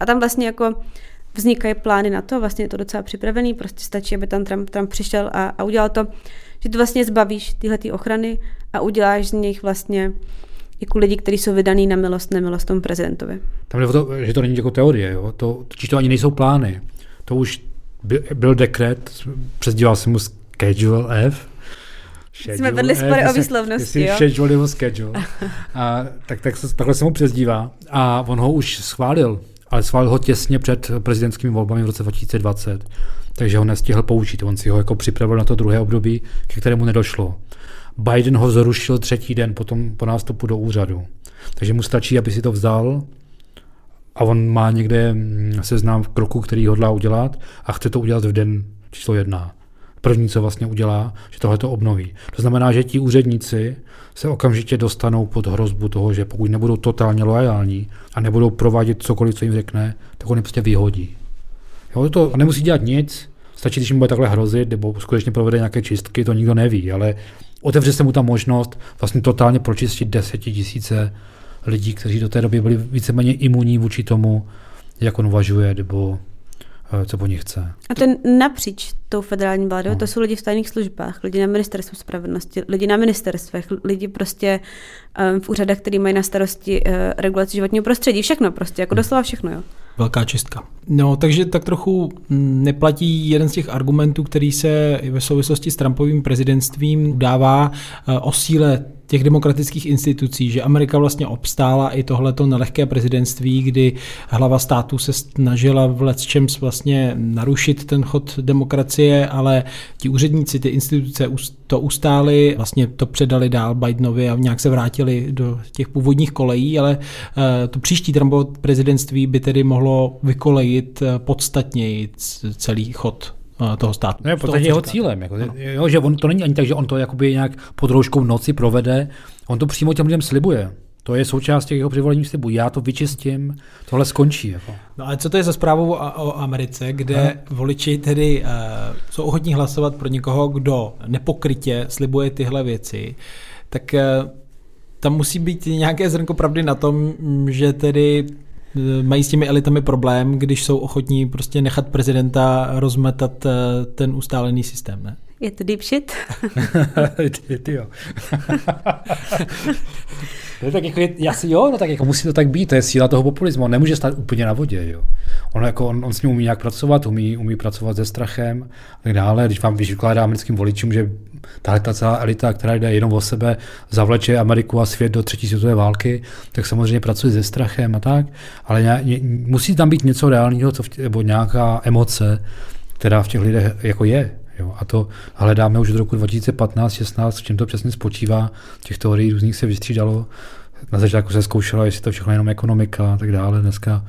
A tam vlastně jako vznikají plány na to, vlastně je to docela připravený, prostě stačí, aby tam Trump, Trump přišel a, a udělal to, že ty vlastně zbavíš tyhle ochrany a uděláš z nich vlastně jako lidi, kteří jsou vydaný na milost, nemilost tomu prezidentovi. Tam to, že to není jako teorie, jo? To, to ani nejsou plány. To už by, byl dekret, přezdíval jsem mu Schedule F, Schedule Jsme vedli spory o výslovnosti, jo? Schedule nebo schedule. A, tak, tak se, takhle se mu přezdívá. A on ho už schválil, ale schválil ho těsně před prezidentskými volbami v roce 2020. Takže ho nestihl použít. On si ho jako připravil na to druhé období, ke kterému nedošlo. Biden ho zrušil třetí den potom po nástupu do úřadu. Takže mu stačí, aby si to vzal a on má někde mm, seznam kroku, který hodlá udělat a chce to udělat v den číslo jedna. První, co vlastně udělá, že tohle to obnoví. To znamená, že ti úředníci se okamžitě dostanou pod hrozbu toho, že pokud nebudou totálně loajální a nebudou provádět cokoliv, co jim řekne, tak on je prostě vyhodí. Jo, to nemusí dělat nic, stačí, když jim bude takhle hrozit, nebo skutečně provede nějaké čistky, to nikdo neví, ale otevře se mu ta možnost vlastně totálně pročistit desetitisíce lidí, kteří do té doby byli víceméně imunní vůči tomu, jak on uvažuje, nebo eh, co po nich chce. A ten napříč tou federální vládou, no. to jsou lidi v tajných službách, lidi na ministerstvu spravedlnosti, lidi na ministerstvech, lidi prostě um, v úřadech, který mají na starosti uh, regulaci životního prostředí, všechno prostě, jako hmm. doslova všechno, jo. Velká čistka. No, takže tak trochu mm, neplatí jeden z těch argumentů, který se ve souvislosti s Trumpovým prezidentstvím dává eh, o síle těch demokratických institucí, že Amerika vlastně obstála i tohleto nelehké prezidentství, kdy hlava státu se snažila v lecčems vlastně narušit ten chod demokracie, ale ti úředníci, ty instituce to ustáli, vlastně to předali dál Bidenovi a nějak se vrátili do těch původních kolejí, ale eh, to příští Trumpovo prezidentství by tedy mohlo vykolejit eh, podstatněji celý chod toho státu. No, podstatě jeho cílem. Jako, jo, že on, to není ani tak, že on to jakoby nějak pod rouškou noci provede, on to přímo těm lidem slibuje. To je součást těch jeho přivolených slibů. Já to vyčistím, tohle skončí. Jako. No ale co to je za zprávu o, o Americe, kde ne? voliči tedy uh, jsou ochotní hlasovat pro někoho, kdo nepokrytě slibuje tyhle věci, tak uh, tam musí být nějaké zrnko pravdy na tom, že tedy mají s těmi elitami problém, když jsou ochotní prostě nechat prezidenta rozmetat eh, ten ustálený systém, ne? Je to deep shit? ty, ty jo. no, tak jako je, si, jo, no tak jako musí to tak být, to je síla toho populismu, on nemůže stát úplně na vodě, jo. On, jako, on, on s ním umí nějak pracovat, umí, umí pracovat se strachem a tak dále, když vám vykládá americkým voličům, že tahle ta celá elita, která jde jenom o sebe, zavleče Ameriku a svět do třetí světové války, tak samozřejmě pracuje se strachem a tak, ale ně, ně, musí tam být něco reálného, co v, nebo nějaká emoce, která v těch lidech jako je. Jo, a to hledáme už od roku 2015-16, v čem to přesně spočívá. Těch teorií různých se vystřídalo. Na začátku se zkoušelo, jestli to všechno jenom ekonomika a tak dále. Dneska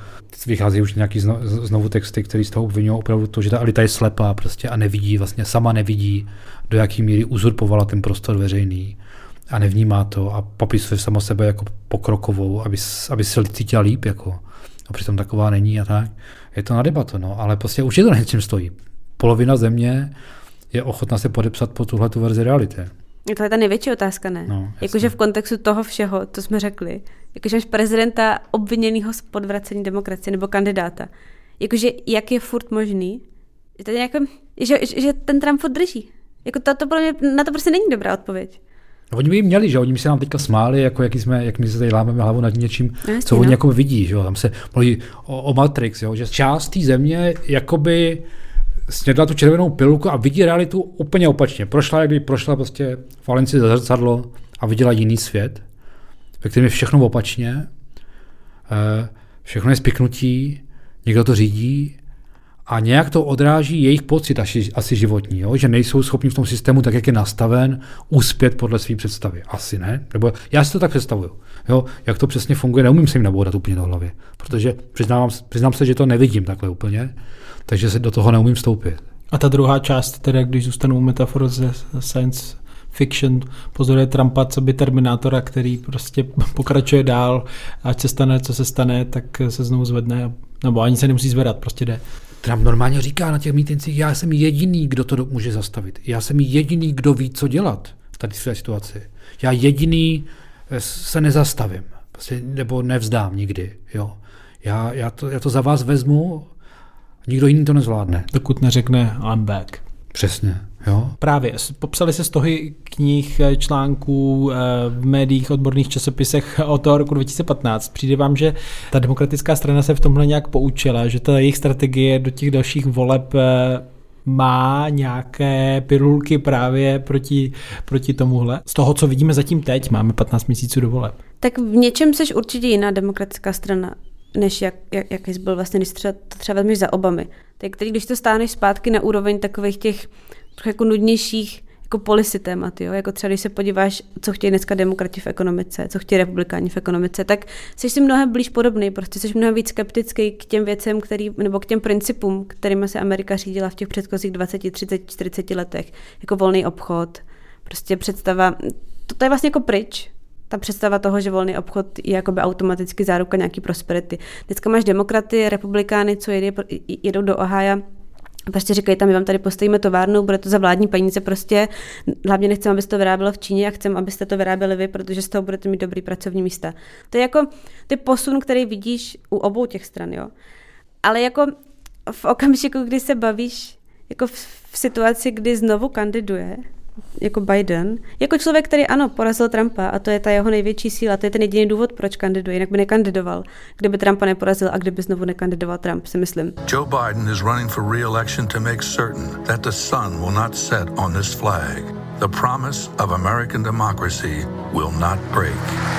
vychází už nějaký znovu texty, které z toho obvinují opravdu to, že ta elita je slepá prostě a nevidí, vlastně sama nevidí, do jaký míry uzurpovala ten prostor veřejný a nevnímá to a popisuje sama sebe jako pokrokovou, aby, aby se cítila líp. Jako. A přitom taková není a tak. Je to na debatu, no, ale prostě už je to na něčem stojí. Polovina země je ochotná se podepsat po tuhle tu verzi reality. To je ta největší otázka, ne? No, jakože v kontextu toho všeho, co jsme řekli, jakože máš prezidenta obviněného z podvracení demokracie nebo kandidáta, jakože jak je furt možný, že, to jako, že, že ten Trump furt drží. Jako to, to podle mě, na to prostě není dobrá odpověď. No, oni by jim měli, že oni by se nám teďka smáli, jako jak, jsme, jak my se tady lámeme hlavu nad něčím, no, co no. oni jako vidí. Že jo? Tam se mluví o, o Matrix, jo? že část té země jakoby snědla tu červenou pilulku a vidí realitu úplně opačně. Prošla, jak by prošla prostě Valenci za zrcadlo a viděla jiný svět, ve kterém je všechno opačně, eh, všechno je spiknutí, někdo to řídí a nějak to odráží jejich pocit asi, asi životní, jo? že nejsou schopni v tom systému, tak jak je nastaven, uspět podle své představy. Asi ne. Nebo já si to tak představuju. Jo? Jak to přesně funguje, neumím se jim naboudat úplně do hlavy. Protože přiznám, přiznám se, že to nevidím takhle úplně takže se do toho neumím vstoupit. A ta druhá část, teda když zůstanou metafor ze science fiction, pozoruje Trumpa, co by Terminátora, který prostě pokračuje dál, ať se stane, co se stane, tak se znovu zvedne, nebo ani se nemusí zvedat, prostě jde. Trump normálně říká na těch mítincích, já jsem jediný, kdo to může zastavit. Já jsem jediný, kdo ví, co dělat v tady v té situaci. Já jediný eh, se nezastavím, prostě, nebo nevzdám nikdy. Jo. Já, já, to, já to za vás vezmu Nikdo jiný to nezvládne. Dokud neřekne I'm back. Přesně. Jo? Právě. Popsali se stohy knih, eh, článků eh, v médiích, odborných časopisech od toho roku 2015. Přijde vám, že ta demokratická strana se v tomhle nějak poučila, že ta jejich strategie do těch dalších voleb eh, má nějaké pirulky právě proti, proti tomuhle. Z toho, co vidíme zatím teď, máme 15 měsíců do voleb. Tak v něčem seš určitě jiná demokratická strana než jak, jak, jak jsi byl vlastně, když třeba, to třeba vezmeš za Obamy. Tak teď, když to stáneš zpátky na úroveň takových těch trochu jako nudnějších jako policy témat, jo? jako třeba když se podíváš, co chtějí dneska demokrati v ekonomice, co chtějí republikáni v ekonomice, tak jsi si mnohem blíž podobný, prostě jsi mnohem víc skeptický k těm věcem, který, nebo k těm principům, kterými se Amerika řídila v těch předchozích 20, 30, 40 letech, jako volný obchod, prostě představa, to, to je vlastně jako pryč, ta představa toho, že volný obchod je jakoby automaticky záruka nějaký prosperity. Dneska máš demokraty, republikány, co jedou, do Ohája, prostě říkají tam, my vám tady postavíme továrnu, bude to za vládní peníze prostě. Hlavně nechceme, abyste to vyrábělo v Číně a chceme, abyste to vyráběli vy, protože z toho budete mít dobrý pracovní místa. To je jako ty posun, který vidíš u obou těch stran, jo. Ale jako v okamžiku, kdy se bavíš jako v, v situaci, kdy znovu kandiduje, jako Biden, jako člověk, který ano, porazil Trumpa a to je ta jeho největší síla, to je ten jediný důvod, proč kandiduje, jinak by nekandidoval, kdyby Trumpa neporazil a kdyby znovu nekandidoval Trump, si myslím. Joe Biden is running for re-election to make certain that the sun will not set on this flag. The promise of American democracy will not break.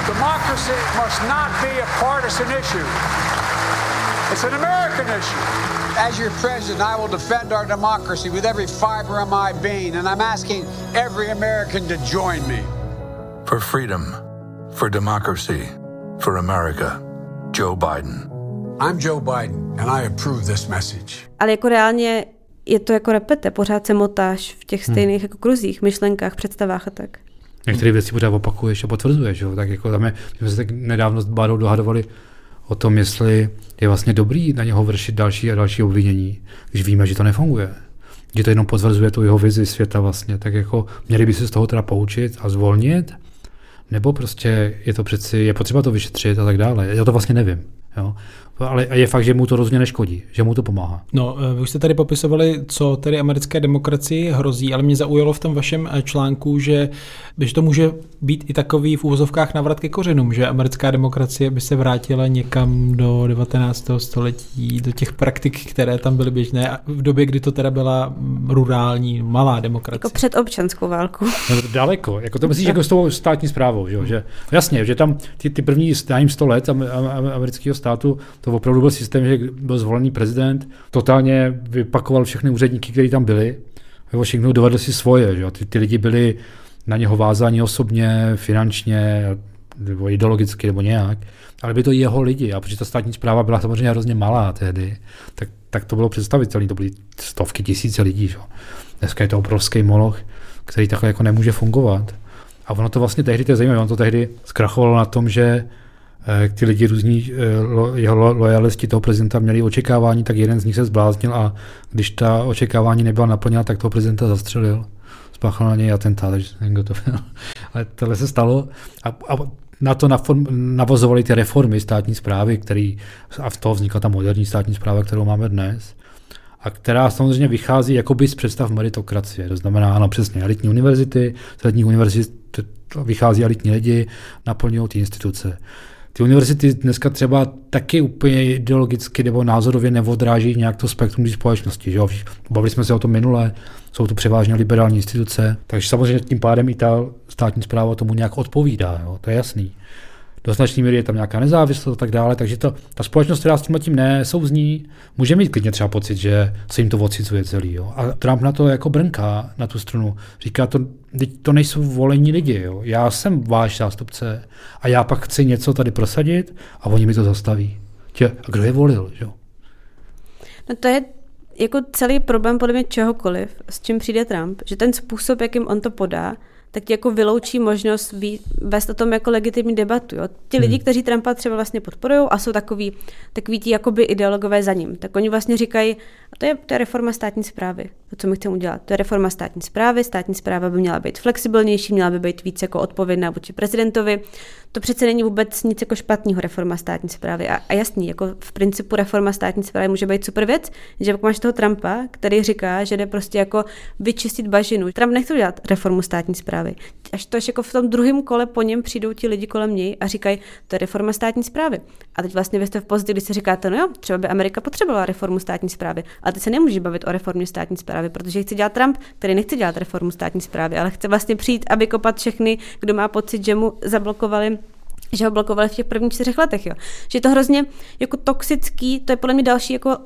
Democracy must not be a partisan issue. It's an American issue. As your president, I will defend our democracy with every fiber of my being, and I'm asking every American to join me. For freedom, for democracy, for America, Joe Biden. I'm Joe Biden, and I approve this message. Ale jako reálně je to jako repete, pořád se motáš v těch stejných hmm. jako kruzích, myšlenkách, představách a tak. Některé věci pořád opakuješ a potvrzuješ, jo? tak jako tam je, my jsme se tak nedávno s Bádou dohadovali, o tom, jestli je vlastně dobrý na něho vršit další a další obvinění, když víme, že to nefunguje. Že to jenom potvrzuje tu jeho vizi světa vlastně. Tak jako měli by se z toho teda poučit a zvolnit, nebo prostě je to přeci, je potřeba to vyšetřit a tak dále. Já to vlastně nevím. Jo? Ale je fakt, že mu to rozhodně neškodí, že mu to pomáhá. No, eh, vy už jste tady popisovali, co tedy americké demokracii hrozí, ale mě zaujalo v tom vašem eh, článku, že, že to může být i takový v úvozovkách navrat ke kořenům, že americká demokracie by se vrátila někam do 19. století, do těch praktik, které tam byly běžné v době, kdy to teda byla rurální, malá demokracie. Jako před občanskou válku. No, daleko, jako to myslíš jako s tou státní zprávou, že, že jasně, že tam ty, ty první, já 100 let amerického státu, to to opravdu byl systém, že byl zvolený prezident, totálně vypakoval všechny úředníky, kteří tam byli, ve Washingtonu dovedl si svoje, že? Ty, ty lidi byli na něho vázáni osobně, finančně, nebo ideologicky, nebo nějak, ale by to jeho lidi, a protože ta státní zpráva byla samozřejmě hrozně malá tehdy, tak, tak to bylo představitelné, to byly stovky tisíce lidí. Že? Dneska je to obrovský moloch, který takhle jako nemůže fungovat. A ono to vlastně tehdy, to je zajímavé, ono to tehdy zkrachovalo na tom, že ty lidi různí, eh, jeho lojalisti toho prezidenta měli očekávání, tak jeden z nich se zbláznil a když ta očekávání nebyla naplněna, tak toho prezidenta zastřelil. Spáchal na něj atentát, takže to byl. Ale tohle se stalo a, a na to navazovaly ty reformy státní zprávy, který, a v toho vznikla ta moderní státní zpráva, kterou máme dnes a která samozřejmě vychází jakoby z představ meritokracie. To znamená, ano, přesně, elitní univerzity, střední univerzity, vychází elitní lidi, naplňují ty instituce. Ty univerzity dneska třeba taky úplně ideologicky nebo názorově neodráží nějak to spektrum té společnosti. Že? Bavili jsme se o tom minule, jsou to převážně liberální instituce, takže samozřejmě tím pádem i ta státní zpráva tomu nějak odpovídá, jo? to je jasný do značné míry je tam nějaká nezávislost a tak dále, takže to, ta společnost, která s tím tím nesouzní, může mít klidně třeba pocit, že se jim to ocicuje celý. Jo. A Trump na to jako brnká na tu stranu. Říká, to, to nejsou volení lidi. Jo. Já jsem váš zástupce a já pak chci něco tady prosadit a oni mi to zastaví. Tě, a kdo je volil? Jo? No to je jako celý problém podle mě čehokoliv, s čím přijde Trump, že ten způsob, jakým on to podá, tak ti jako vyloučí možnost vést o tom jako legitimní debatu. Jo. Ti lidi, hmm. kteří Trumpa třeba vlastně podporují a jsou takový, takový ti jakoby ideologové za ním, tak oni vlastně říkají, a to je, to je reforma státní zprávy, to, co my chceme udělat. To je reforma státní zprávy, státní zpráva by měla být flexibilnější, měla by být více jako odpovědná vůči prezidentovi. To přece není vůbec nic jako špatného reforma státní zprávy. A, a jasný, jako v principu reforma státní zprávy může být super věc, že máš toho Trumpa, který říká, že jde prostě jako vyčistit bažinu. Trump nechce udělat reformu státní zprávy. Až to až jako v tom druhém kole po něm přijdou ti lidi kolem něj a říkají, to je reforma státní zprávy. A teď vlastně vy jste v pozici, kdy si říkáte, no jo, třeba by Amerika potřebovala reformu státní zprávy. A teď se nemůže bavit o reformě státní zprávy, protože chce dělat Trump, který nechce dělat reformu státní zprávy, ale chce vlastně přijít a vykopat všechny, kdo má pocit, že mu zablokovali že ho blokovali v těch prvních čtyřech letech. Jo. Že je to hrozně jako toxický, to je podle mě další jako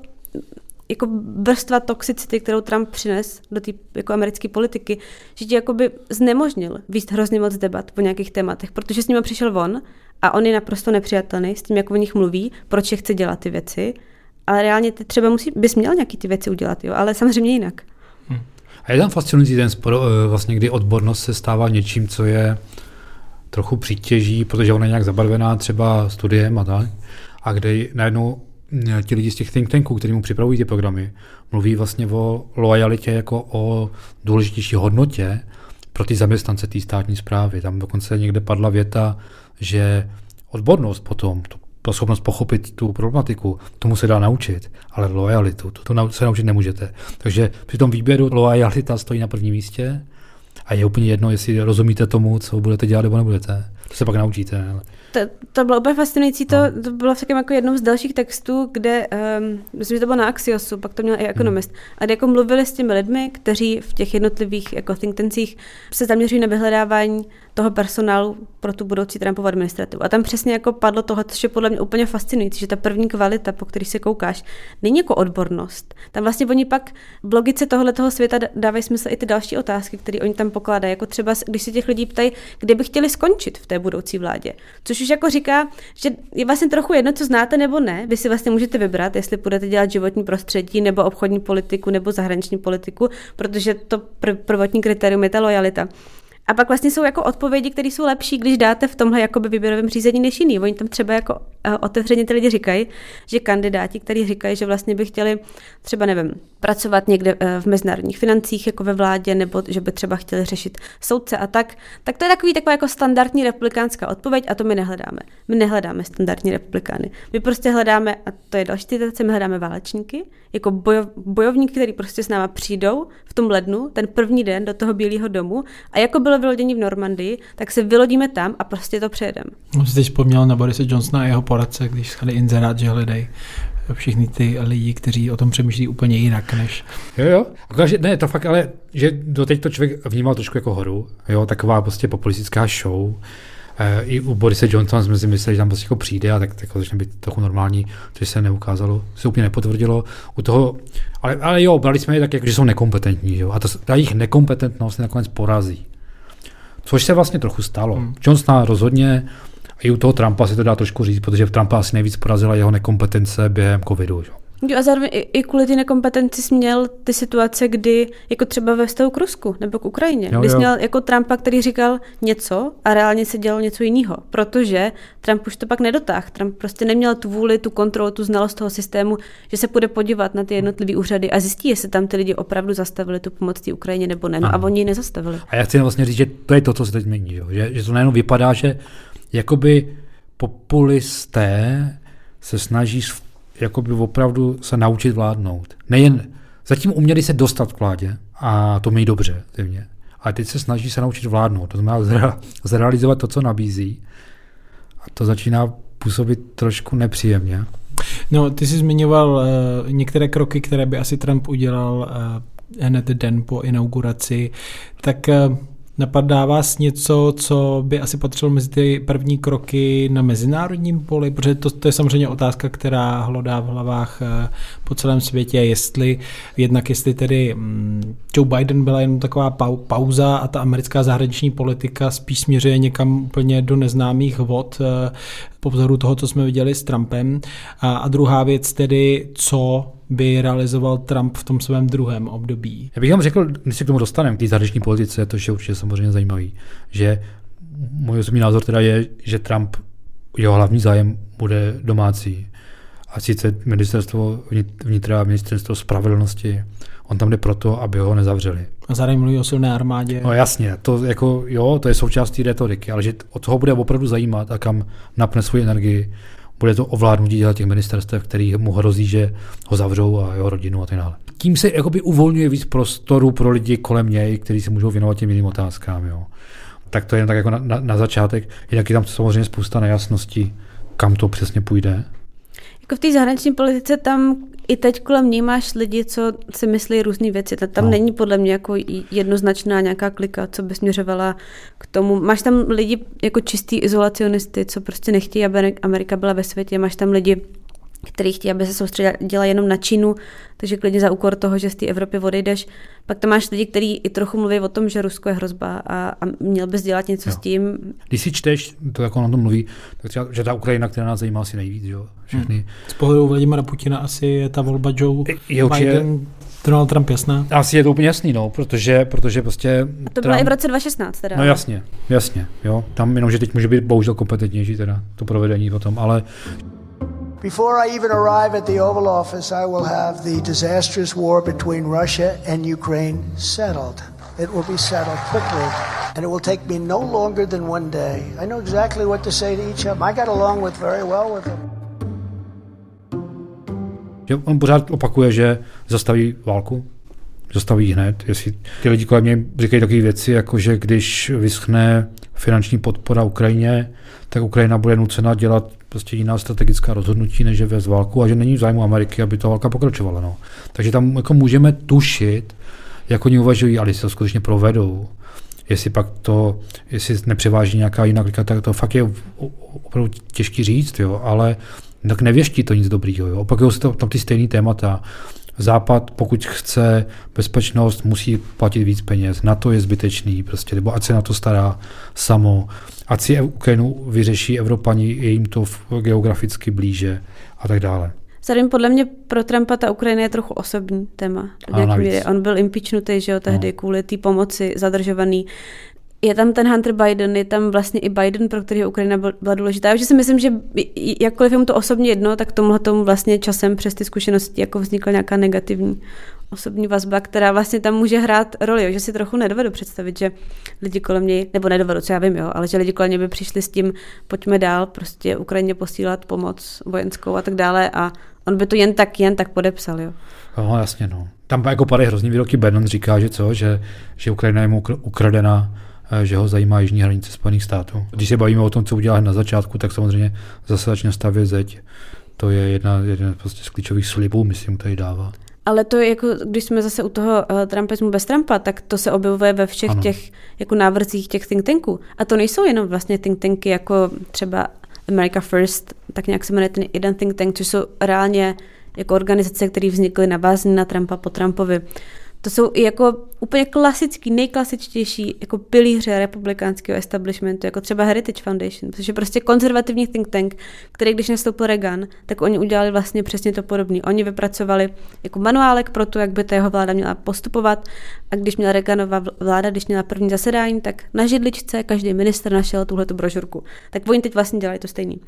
jako vrstva toxicity, kterou Trump přines do té jako americké politiky, že ti jakoby znemožnil víc hrozně moc debat o nějakých tématech, protože s nimi přišel on a on je naprosto nepřijatelný s tím, jak o nich mluví, proč je chce dělat ty věci, ale reálně ty třeba musí, bys měl nějaký ty věci udělat, jo, ale samozřejmě jinak. Hmm. A je tam fascinující ten spor, eh, vlastně, kdy odbornost se stává něčím, co je trochu přítěží, protože ona je nějak zabarvená třeba studiem a tak, a kde najednou ti lidi z těch think tanků, kteří mu připravují ty programy, mluví vlastně o lojalitě jako o důležitější hodnotě pro ty zaměstnance té státní zprávy. Tam dokonce někde padla věta, že odbornost potom, to schopnost pochopit tu problematiku, tomu se dá naučit, ale lojalitu, to, to se naučit nemůžete. Takže při tom výběru lojalita stojí na prvním místě a je úplně jedno, jestli rozumíte tomu, co budete dělat nebo nebudete. To se pak naučíte. Ale to, to bylo úplně fascinující, to, no. to bylo však jako jednou z dalších textů, kde, um, myslím, že to bylo na Axiosu, pak to měl i ekonomist, hmm. a kde jako mluvili s těmi lidmi, kteří v těch jednotlivých jako think tancích se zaměřují na vyhledávání toho personálu pro tu budoucí Trumpovu administrativu. A tam přesně jako padlo toho, což je podle mě úplně fascinující, že ta první kvalita, po který se koukáš, není jako odbornost. Tam vlastně oni pak v logice tohohle toho světa dávají smysl i ty další otázky, které oni tam pokládají. Jako třeba, když se těch lidí ptají, kde by chtěli skončit v té budoucí vládě. Což už jako říká, že je vlastně trochu jedno, co znáte nebo ne. Vy si vlastně můžete vybrat, jestli budete dělat životní prostředí, nebo obchodní politiku, nebo zahraniční politiku, protože to pr- prvotní kritérium je ta lojalita. A pak vlastně jsou jako odpovědi, které jsou lepší, když dáte v tomhle jakoby výběrovém řízení než jiný. Oni tam třeba jako otevřeně ty lidi říkají, že kandidáti, kteří říkají, že vlastně by chtěli třeba, nevím, pracovat někde uh, v mezinárodních financích jako ve vládě, nebo že by třeba chtěli řešit soudce a tak, tak to je takový taková jako standardní republikánská odpověď a to my nehledáme. My nehledáme standardní republikány. My prostě hledáme, a to je další citace, my hledáme válečníky, jako bojov, bojovníky, kteří prostě s náma přijdou v tom lednu, ten první den do toho Bílého domu a jako bylo vylodění v Normandii, tak se vylodíme tam a prostě to přejedeme. Si teď vzpomněl na Borise Johnsona a jeho poradce, když schali inzerát, že hledají všichni ty lidi, kteří o tom přemýšlí úplně jinak než... Jo, jo. Takže, ne, to fakt, ale že doteď to člověk vnímal trošku jako horu, jo, taková prostě populistická show, Eh, I u Borise Johnsona jsme si mysleli, že tam prostě jako přijde a tak, tak začne být trochu normální, což se neukázalo, se úplně nepotvrdilo. U toho, ale, ale jo, brali jsme je tak, jako, že jsou nekompetentní, jo, a to, ta jejich nekompetentnost nakonec porazí. Což se vlastně trochu stalo. Hmm. Johnsona rozhodně, i u toho Trumpa se to dá trošku říct, protože Trumpa asi nejvíc porazila jeho nekompetence během covidu. Jo. Jo, a zároveň i, i kvůli ty nekompetenci jsi měl ty situace, kdy, jako třeba ve vztahu k Rusku nebo k Ukrajině, jo, kdy jsi jo. měl jako Trumpa, který říkal něco a reálně se dělalo něco jiného, protože Trump už to pak nedotáhl. Trump prostě neměl tu vůli, tu kontrolu, tu znalost toho systému, že se půjde podívat na ty jednotlivé úřady a zjistí, jestli tam ty lidi opravdu zastavili tu pomoc té Ukrajině nebo ne. No a oni ji nezastavili. A já chci vlastně říct, že to je to, co se teď mění. Jo? Že, že to najednou vypadá, že jakoby populisté se snaží jakoby opravdu se naučit vládnout. Nejen, zatím uměli se dostat k vládě a to mají dobře, zřejmě. A teď se snaží se naučit vládnout, to znamená zrealizovat to, co nabízí. A to začíná působit trošku nepříjemně. No, ty jsi zmiňoval uh, některé kroky, které by asi Trump udělal uh, hned den po inauguraci. Tak uh, Napadá vás něco, co by asi patřilo mezi ty první kroky na mezinárodním poli? Protože to, to je samozřejmě otázka, která hlodá v hlavách eh, po celém světě, jestli jednak jestli tedy mm, Joe Biden byla jen taková pauza a ta americká zahraniční politika spíš směřuje někam úplně do neznámých vod eh, po vzoru toho, co jsme viděli s Trumpem. A, a druhá věc tedy, co by realizoval Trump v tom svém druhém období. Já bych vám řekl, když se k tomu dostaneme, k té zahraniční politice, to je určitě samozřejmě zajímavý, že můj osobní názor teda je, že Trump, jeho hlavní zájem bude domácí. A sice ministerstvo vnitra ministerstvo spravedlnosti. On tam jde proto, aby ho nezavřeli. A zároveň mluví o silné armádě. No jasně, to, jako, jo, to je součástí retoriky, ale že od toho bude opravdu zajímat a kam napne svoji energii, bude to ovládnutí dělat těch ministerstev, který mu hrozí, že ho zavřou a jeho rodinu a tak dále. Tím se jakoby uvolňuje víc prostoru pro lidi kolem něj, kteří se můžou věnovat těm jiným otázkám. Jo. Tak to je jen tak jako na, na, na začátek. Jinak je tam samozřejmě spousta nejasností, kam to přesně půjde. Jako v té zahraniční politice tam i teď kolem ní máš lidi, co si myslí různé věci. Tam no. není podle mě jako jednoznačná nějaká klika, co by směřovala k tomu. Máš tam lidi jako čistý izolacionisty, co prostě nechtějí, aby Amerika byla ve světě. Máš tam lidi, který chtějí, aby se soustředila jenom na Čínu, takže klidně za úkor toho, že z té Evropy odejdeš. Pak tam máš lidi, kteří i trochu mluví o tom, že Rusko je hrozba a, a měl bys dělat něco jo. s tím. Když si čteš, to jako na tom mluví, tak třeba, že ta Ukrajina, která nás zajímá asi nejvíc, jo? Všechny. Hmm. Z pohledu Vladimira Putina asi je ta volba Joe je Biden, Donald Trump jasná? Asi je to úplně jasný, no, protože, protože prostě... A to bylo Trump, i v roce 2016 teda. No jasně, jasně, jo. Tam jenom, že teď může být bohužel kompetentnější teda to provedení potom, ale Before I even arrive at the Oval Office, I will have the disastrous war between Russia and Ukraine settled. It will be settled quickly, and it will take me no longer than one day. I know exactly what to say to each of them. I got along with very well with them. Že on pořád opakuje, že zastaví válku, zastaví hned. Jestli ty lidi kolem mě říkají takové věci, jako že když vyschne finanční podpora Ukrajině, tak Ukrajina bude nucena dělat prostě jiná strategická rozhodnutí, než je vést válku a že není v zájmu Ameriky, aby ta válka pokračovala. No. Takže tam jako můžeme tušit, jak oni uvažují, ale jestli to skutečně provedou, jestli pak to, jestli nepřeváží nějaká jiná klika, tak to fakt je opravdu těžký říct, jo, ale tak nevěští to nic dobrýho. Jo. Opakují se to, tam ty stejné témata. Západ, pokud chce bezpečnost, musí platit víc peněz. Na to je zbytečný, prostě, nebo ať se na to stará samo. Ať si Ukrajinu vyřeší Evropani, je jim to geograficky blíže a tak dále. Zároveň podle mě pro Trumpa ta Ukrajina je trochu osobní téma. On byl impeachnutý, že jo, tehdy no. kvůli té pomoci zadržovaný je tam ten Hunter Biden, je tam vlastně i Biden, pro kterého Ukrajina byla důležitá. Takže si myslím, že jakkoliv je mu to osobně jedno, tak tomuhle tomu vlastně časem přes ty zkušenosti jako vznikla nějaká negativní osobní vazba, která vlastně tam může hrát roli, jo, že si trochu nedovedu představit, že lidi kolem něj, nebo nedovedu, co já vím, jo, ale že lidi kolem něj by přišli s tím, pojďme dál, prostě Ukrajině posílat pomoc vojenskou a tak dále a on by to jen tak, jen tak podepsal, jo. No, jasně, no. Tam jako padají hrozný výroky, Bannon říká, že co, že, že Ukrajina je mu ukradena Eh, že ho zajímá jižní hranice Spojených států. Když se bavíme o tom, co udělal na začátku, tak samozřejmě zase začne stavět zeď. To je jedna, jedna prostě z klíčových slibů, myslím, který dává. Ale to je jako, když jsme zase u toho uh, Trumpismu bez Trumpa, tak to se objevuje ve všech ano. těch jako návrzích těch think tanků. A to nejsou jenom vlastně think tanky jako třeba America First, tak nějak se jmenuje ten jeden think tank, což jsou reálně jako organizace, které vznikly na na Trumpa po Trumpovi. To jsou i jako úplně klasický, nejklasičtější jako pilíře republikánského establishmentu, jako třeba Heritage Foundation, což je prostě konzervativní think tank, který když nastoupil Reagan, tak oni udělali vlastně přesně to podobné. Oni vypracovali jako manuálek pro to, jak by ta jeho vláda měla postupovat a když měla Reaganova vláda, když měla první zasedání, tak na židličce každý minister našel tuhle brožurku. Tak oni teď vlastně dělají to stejný.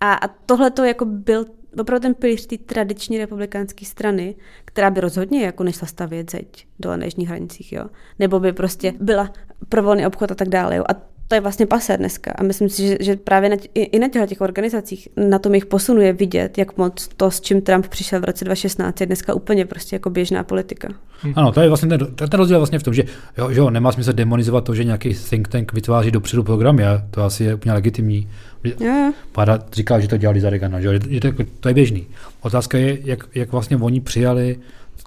A, a tohle to jako byl opravdu ten pilíř té tradiční republikánské strany, která by rozhodně jako nešla stavět zeď dole na jižních hranicích, jo. Nebo by prostě byla pro volný obchod a tak dále, jo. A to je vlastně pasé dneska. A myslím si, že, že právě na, i, i na těchto těch organizacích na tom jich posunuje vidět, jak moc to, s čím Trump přišel v roce 2016, je dneska úplně prostě jako běžná politika. Ano, to je vlastně ten, ten rozdíl vlastně v tom, že jo, že jo, nemá smysl demonizovat to, že nějaký think tank vytváří dopředu programy, to asi je úplně legitimní. Páda říká, že to dělali za Reagana, že, že to, to je běžný. Otázka je, jak, jak vlastně oni přijali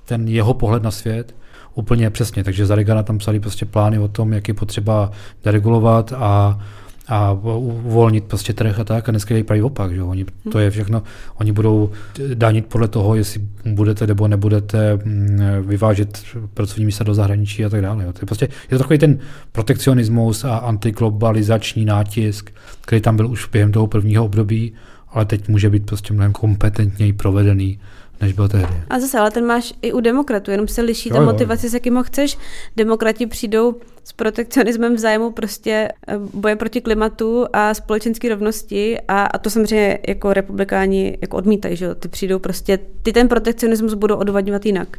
ten jeho pohled na svět, úplně přesně. Takže za Reagana tam psali prostě plány o tom, jak je potřeba deregulovat a a uvolnit prostě trh a tak a dneska je pravý opak, že oni, to je všechno, oni budou danit podle toho, jestli budete nebo nebudete mm, vyvážet pracovní místa do zahraničí a tak dále. Jo. To je prostě je to takový ten protekcionismus a antiglobalizační nátisk, který tam byl už během toho prvního období, ale teď může být prostě mnohem kompetentněji provedený než byl tehdy. A zase, ale ten máš i u demokratů, jenom se liší jo, ta motivace, s jakým ho chceš. Demokrati přijdou s protekcionismem v zájmu prostě eh, boje proti klimatu a společenské rovnosti a, a to samozřejmě jako republikáni jako odmítají, že jo? Ty přijdou prostě, ty ten protekcionismus budou odvadňovat jinak.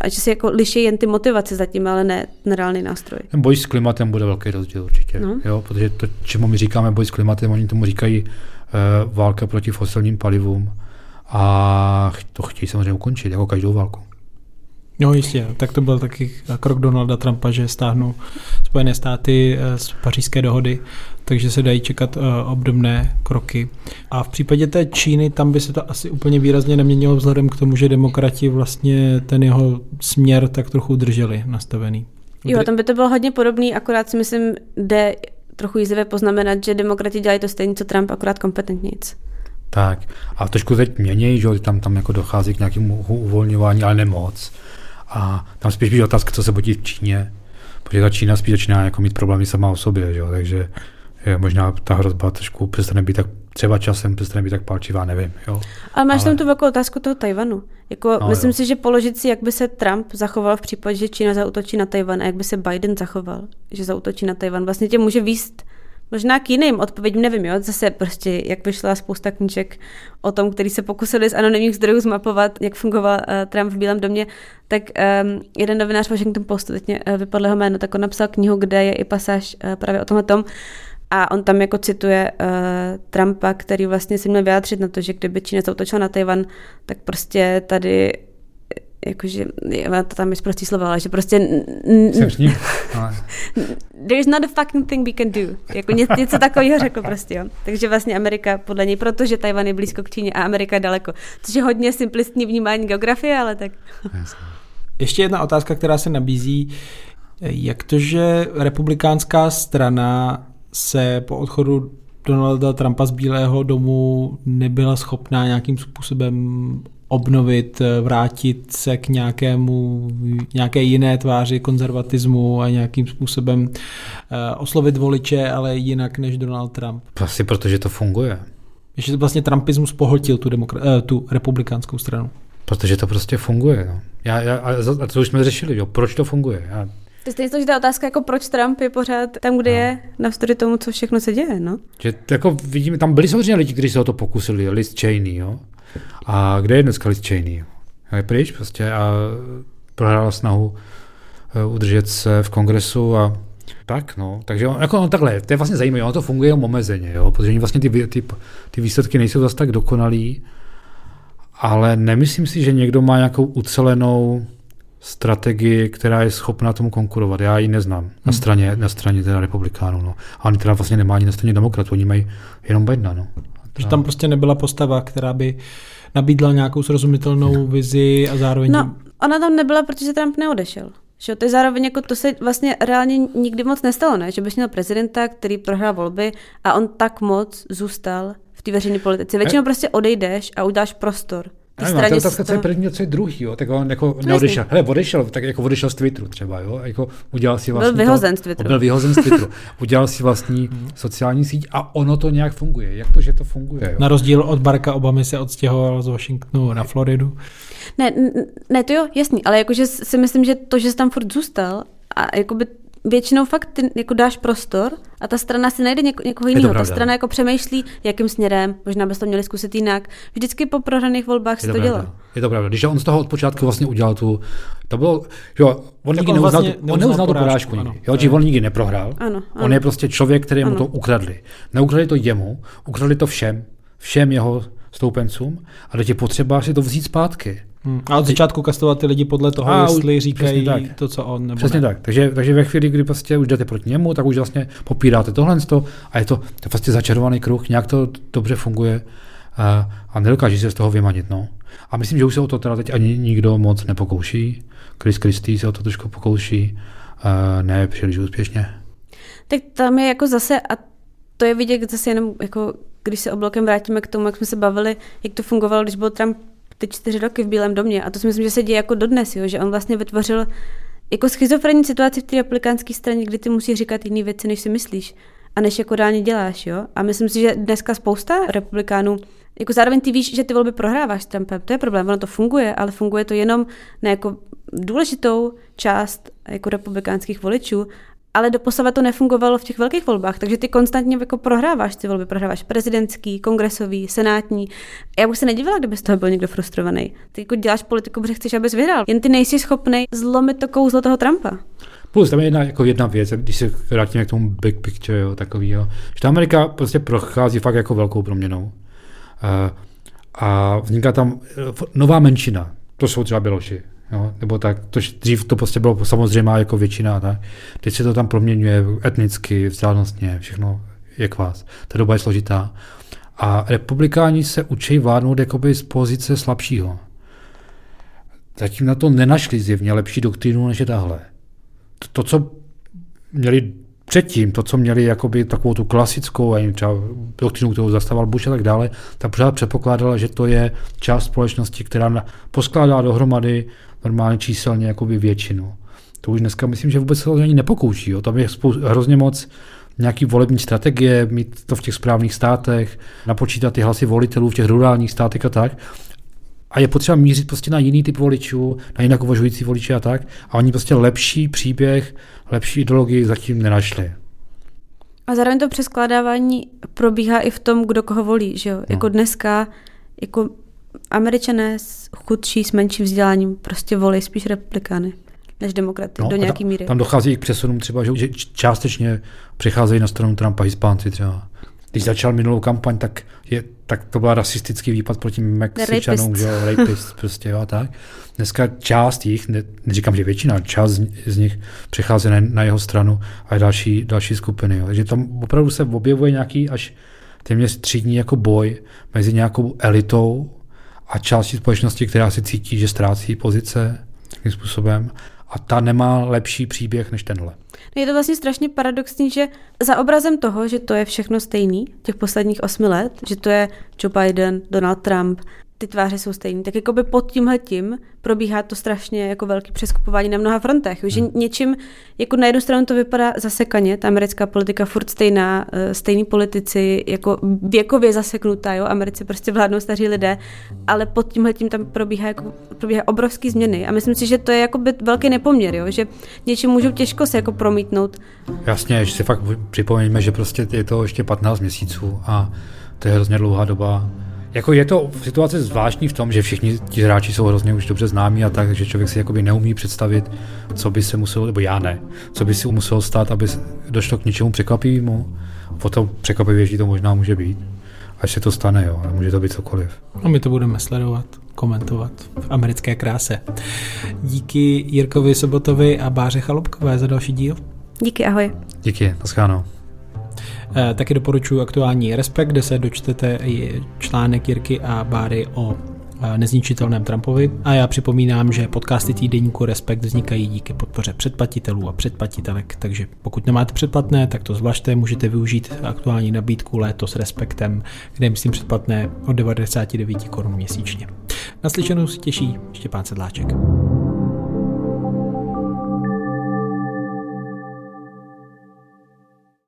A že se jako liší jen ty motivace zatím, ale ne ten reálný nástroj. Ten boj s klimatem bude velký rozdíl určitě. No. Jo, protože to, čemu my říkáme boj s klimatem, oni tomu říkají uh, válka proti fosilním palivům a to chtějí samozřejmě ukončit, jako každou válku. No jistě, tak to byl taky krok Donalda Trumpa, že stáhnou Spojené státy eh, z pařížské dohody, takže se dají čekat uh, obdobné kroky. A v případě té Číny, tam by se to asi úplně výrazně neměnilo vzhledem k tomu, že demokrati vlastně ten jeho směr tak trochu drželi nastavený. Jo, tam by to bylo hodně podobný, akorát si myslím, jde trochu jízivě poznamenat, že demokrati dělají to stejné, co Trump, akorát kompetentnějc Tak. A trošku teď měnějí, že tam, tam jako dochází k nějakému uvolňování, ale nemoc. A tam spíš být otázka, co se bude v Číně. Protože ta Čína spíš začíná jako mít problémy sama o sobě, že jo, takže je možná ta hrozba trošku přestane být tak třeba časem přestane být tak palčivá, nevím. Jo. Ale máš ale... tam tu velkou otázku toho Tajvanu. Jako, No, myslím jo. si, že položit si, jak by se Trump zachoval v případě, že Čína zautočí na Tajvan a jak by se Biden zachoval, že zautočí na Tajvan. Vlastně tě může výst možná k jiným odpovědím, nevím, jo. Zase prostě, jak vyšla spousta knížek o tom, který se pokusili z anonymních zdrojů zmapovat, jak fungoval uh, Trump v Bílém domě, tak um, jeden novinář Washington Postu, teď mě uh, vypadlo jeho jméno, tak on napsal knihu, kde je i pasáž uh, právě o tomhle tom. A on tam jako cituje uh, Trumpa, který vlastně si měl vyjádřit na to, že kdyby Čína zautočila na Tajvan, tak prostě tady jakože, ona to tam je prostý slova, ale že prostě n- n- Jsem s ním, ale there's not a fucking thing we can do. Jako ně, něco takového řekl prostě, jo. Takže vlastně Amerika podle něj, protože Tajvan je blízko k Číně a Amerika je daleko. Což je hodně simplistní vnímání geografie, ale tak. Ještě jedna otázka, která se nabízí. Jak to, že republikánská strana se po odchodu Donalda Trumpa z Bílého domu nebyla schopná nějakým způsobem obnovit, vrátit se k nějakému, nějaké jiné tváři konzervatismu a nějakým způsobem eh, oslovit voliče, ale jinak než Donald Trump. asi protože to funguje. Ještě vlastně Trumpismus pohltil tu, demokra- eh, tu republikánskou stranu. Protože to prostě funguje. No. Já, já, a to už jsme řešili, jo. proč to funguje. Já, To je stejně složitá otázka, jako proč Trump je pořád tam, kde je, navzdory tomu, co všechno se děje, no. že jako vidíme, tam byli samozřejmě lidi, kteří se o to pokusili, Liz Cheney, jo. A kde je dneska Liz Cheney? Je pryč prostě a prohrála snahu eh, udržet se v kongresu a tak, no. Takže on, jako on takhle, to je vlastně zajímavé, ono to funguje jenom omezeně, jo, protože oni vlastně ty, ty, ty výsledky nejsou zase tak dokonalý, ale nemyslím si, že někdo má nějakou ucelenou strategii, která je schopná tomu konkurovat. Já ji neznám na straně, na straně teda republikánů. No. A oni teda vlastně nemá ani na straně demokratů, oni mají jenom Bidena. No. Že tam prostě nebyla postava, která by nabídla nějakou srozumitelnou vizi a zároveň... No, ona tam nebyla, protože Trump neodešel. Že to je zároveň jako to se vlastně reálně nikdy moc nestalo, ne? Že bys měl prezidenta, který prohrál volby a on tak moc zůstal v té veřejné politice. Většinou prostě odejdeš a uděláš prostor. Nevím, to je straně otázka, co je první a co je druhý. Jo? Tak on jako neodešel. Hele, odešel, tak jako odešel z Twitteru třeba. Jo? Jako udělal si vlastní vyhozen to, z Twitteru. Byl vyhozen z Twitteru. udělal si vlastní sociální síť a ono to nějak funguje. Jak to, že to funguje? Jo? Na rozdíl od Baracka Obamy se odstěhoval z Washingtonu na Floridu. Ne, ne, to jo, jasný, ale jakože si myslím, že to, že jsi tam furt zůstal a jakoby většinou fakt ty jako dáš prostor a ta strana si najde něko, někoho jiného. Ta strana jako přemýšlí, jakým směrem, možná bys to měli zkusit jinak. Vždycky po prohraných volbách se to, to, dělá. Je to pravda. Když on z toho od počátku vlastně udělal tu, to bylo, jo, on nikdy on neuznal, vlastně tu, on neuznal neuznal tu porážku, porážku ano. nikdy. Jo, že on nikdy neprohrál. Ano, On ano. je prostě člověk, který mu to ukradli. Neukradli to jemu, ukradli to všem, všem jeho stoupencům a teď je potřeba si to vzít zpátky. Hmm. A od začátku kastovat ty lidi podle toho, A, jestli říkají tak. to, co on nebo Přesně ne. tak. Takže, takže ve chvíli, kdy prostě už jdete proti němu, tak už vlastně popíráte tohle a je to, to je vlastně začarovaný kruh, nějak to dobře funguje a, a nedokáže se z toho vymanit. No. A myslím, že už se o to teda teď ani nikdo moc nepokouší. Chris Christie se o to trošku pokouší, a ne příliš úspěšně. Tak tam je jako zase, a to je vidět zase jenom, jako, když se oblokem vrátíme k tomu, jak jsme se bavili, jak to fungovalo, když byl Trump ty čtyři roky v Bílém domě. A to si myslím, že se děje jako dodnes, jo? že on vlastně vytvořil jako schizofrenní situaci v té republikánské straně, kdy ty musíš říkat jiné věci, než si myslíš a než jako reálně děláš. Jo? A myslím si, že dneska spousta republikánů jako zároveň ty víš, že ty volby prohráváš s Trumpem, to je problém, ono to funguje, ale funguje to jenom na jako důležitou část jako republikánských voličů, ale doposavat to nefungovalo v těch velkých volbách, takže ty konstantně jako prohráváš ty volby, prohráváš prezidentský, kongresový, senátní. Já bych se nedivila, kdyby z toho byl někdo frustrovaný. Ty jako děláš politiku, protože chceš, abys vyhrál. Jen ty nejsi schopný zlomit to kouzlo toho Trumpa. Plus tam je jedna, jako jedna věc, když se vrátíme k tomu big picture, jo, takový, jo, že ta Amerika prostě prochází fakt jako velkou proměnou. Uh, a vzniká tam eh, nová menšina, to jsou třeba Běloši, jo, nebo tak, to, dřív to prostě bylo samozřejmě jako většina, tak. teď se to tam proměňuje etnicky, vzdálenostně, všechno je kvás. Ta doba je složitá. A republikáni se učí vládnout jakoby z pozice slabšího. Zatím na to nenašli zjevně lepší doktrínu, než je tahle to, to, co měli předtím, to, co měli jakoby takovou tu klasickou, a třeba doktrinu, kterou zastával Bush a tak dále, tak pořád předpokládala, že to je část společnosti, která poskládá dohromady normálně číselně jakoby většinu. To už dneska myslím, že vůbec se to ani nepokouší. Jo. Tam je spou- hrozně moc nějaký volební strategie, mít to v těch správných státech, napočítat ty hlasy volitelů v těch rurálních státech a tak. A je potřeba mířit prostě na jiný typ voličů, na jinak uvažující voliče a tak. A oni prostě lepší příběh, lepší ideologii zatím nenašli. A zároveň to přeskládávání probíhá i v tom, kdo koho volí, že jo? No. Jako dneska, jako američané s chudší, s menším vzděláním prostě volí spíš republikány než demokraty no, do nějaký míry. Tam dochází k přesunům třeba, že částečně přicházejí na stranu Trumpa Hispánci třeba. Když začal minulou kampaň, tak, je, tak to byl rasistický výpad proti Mexičanům, že jo, rapist prostě, jo, tak. Dneska část jich, ne, neříkám, že většina, část z, z nich přechází na, na jeho stranu a je další, další skupiny. Jo. Takže tam opravdu se objevuje nějaký až téměř třídní jako boj mezi nějakou elitou a částí společnosti, která si cítí, že ztrácí pozice takovým způsobem a ta nemá lepší příběh než tenhle. Je to vlastně strašně paradoxní, že za obrazem toho, že to je všechno stejný těch posledních osmi let, že to je Joe Biden, Donald Trump, ty tváře jsou stejné, tak jako by pod tímhletím probíhá to strašně jako velký přeskupování na mnoha frontech. Že hmm. něčím, jako na jednu stranu to vypadá zasekaně, ta americká politika furt stejná, eh, stejní politici, jako věkově zaseknutá, jo, Americe prostě vládnou staří lidé, ale pod tímhletím tam probíhá, jako, probíhá obrovský změny a myslím si, že to je jako by velký nepoměr, jo, že něčím můžou těžko se jako promítnout. Jasně, že si fakt připomeňme, že prostě je to ještě 15 měsíců a to je hrozně dlouhá doba jako je to situace zvláštní v tom, že všichni ti hráči jsou hrozně už dobře známí a tak, že člověk si jakoby neumí představit, co by se muselo, nebo já ne, co by si muselo stát, aby došlo k něčemu překvapivému. Potom překvapivější to možná může být. Až se to stane, jo, ale může to být cokoliv. A my to budeme sledovat, komentovat v americké kráse. Díky Jirkovi Sobotovi a Báře Chalupkové za další díl. Díky, ahoj. Díky, nascháno. Eh, taky doporučuji aktuální Respekt, kde se dočtete článek Jirky a Báry o eh, nezničitelném Trumpovi. A já připomínám, že podcasty týdenníku Respekt vznikají díky podpoře předplatitelů a předplatitelek, takže pokud nemáte předplatné, tak to zvažte, můžete využít aktuální nabídku léto s Respektem, kde myslím předplatné od 99 korun měsíčně. Naslyšenou si těší Štěpán Sedláček.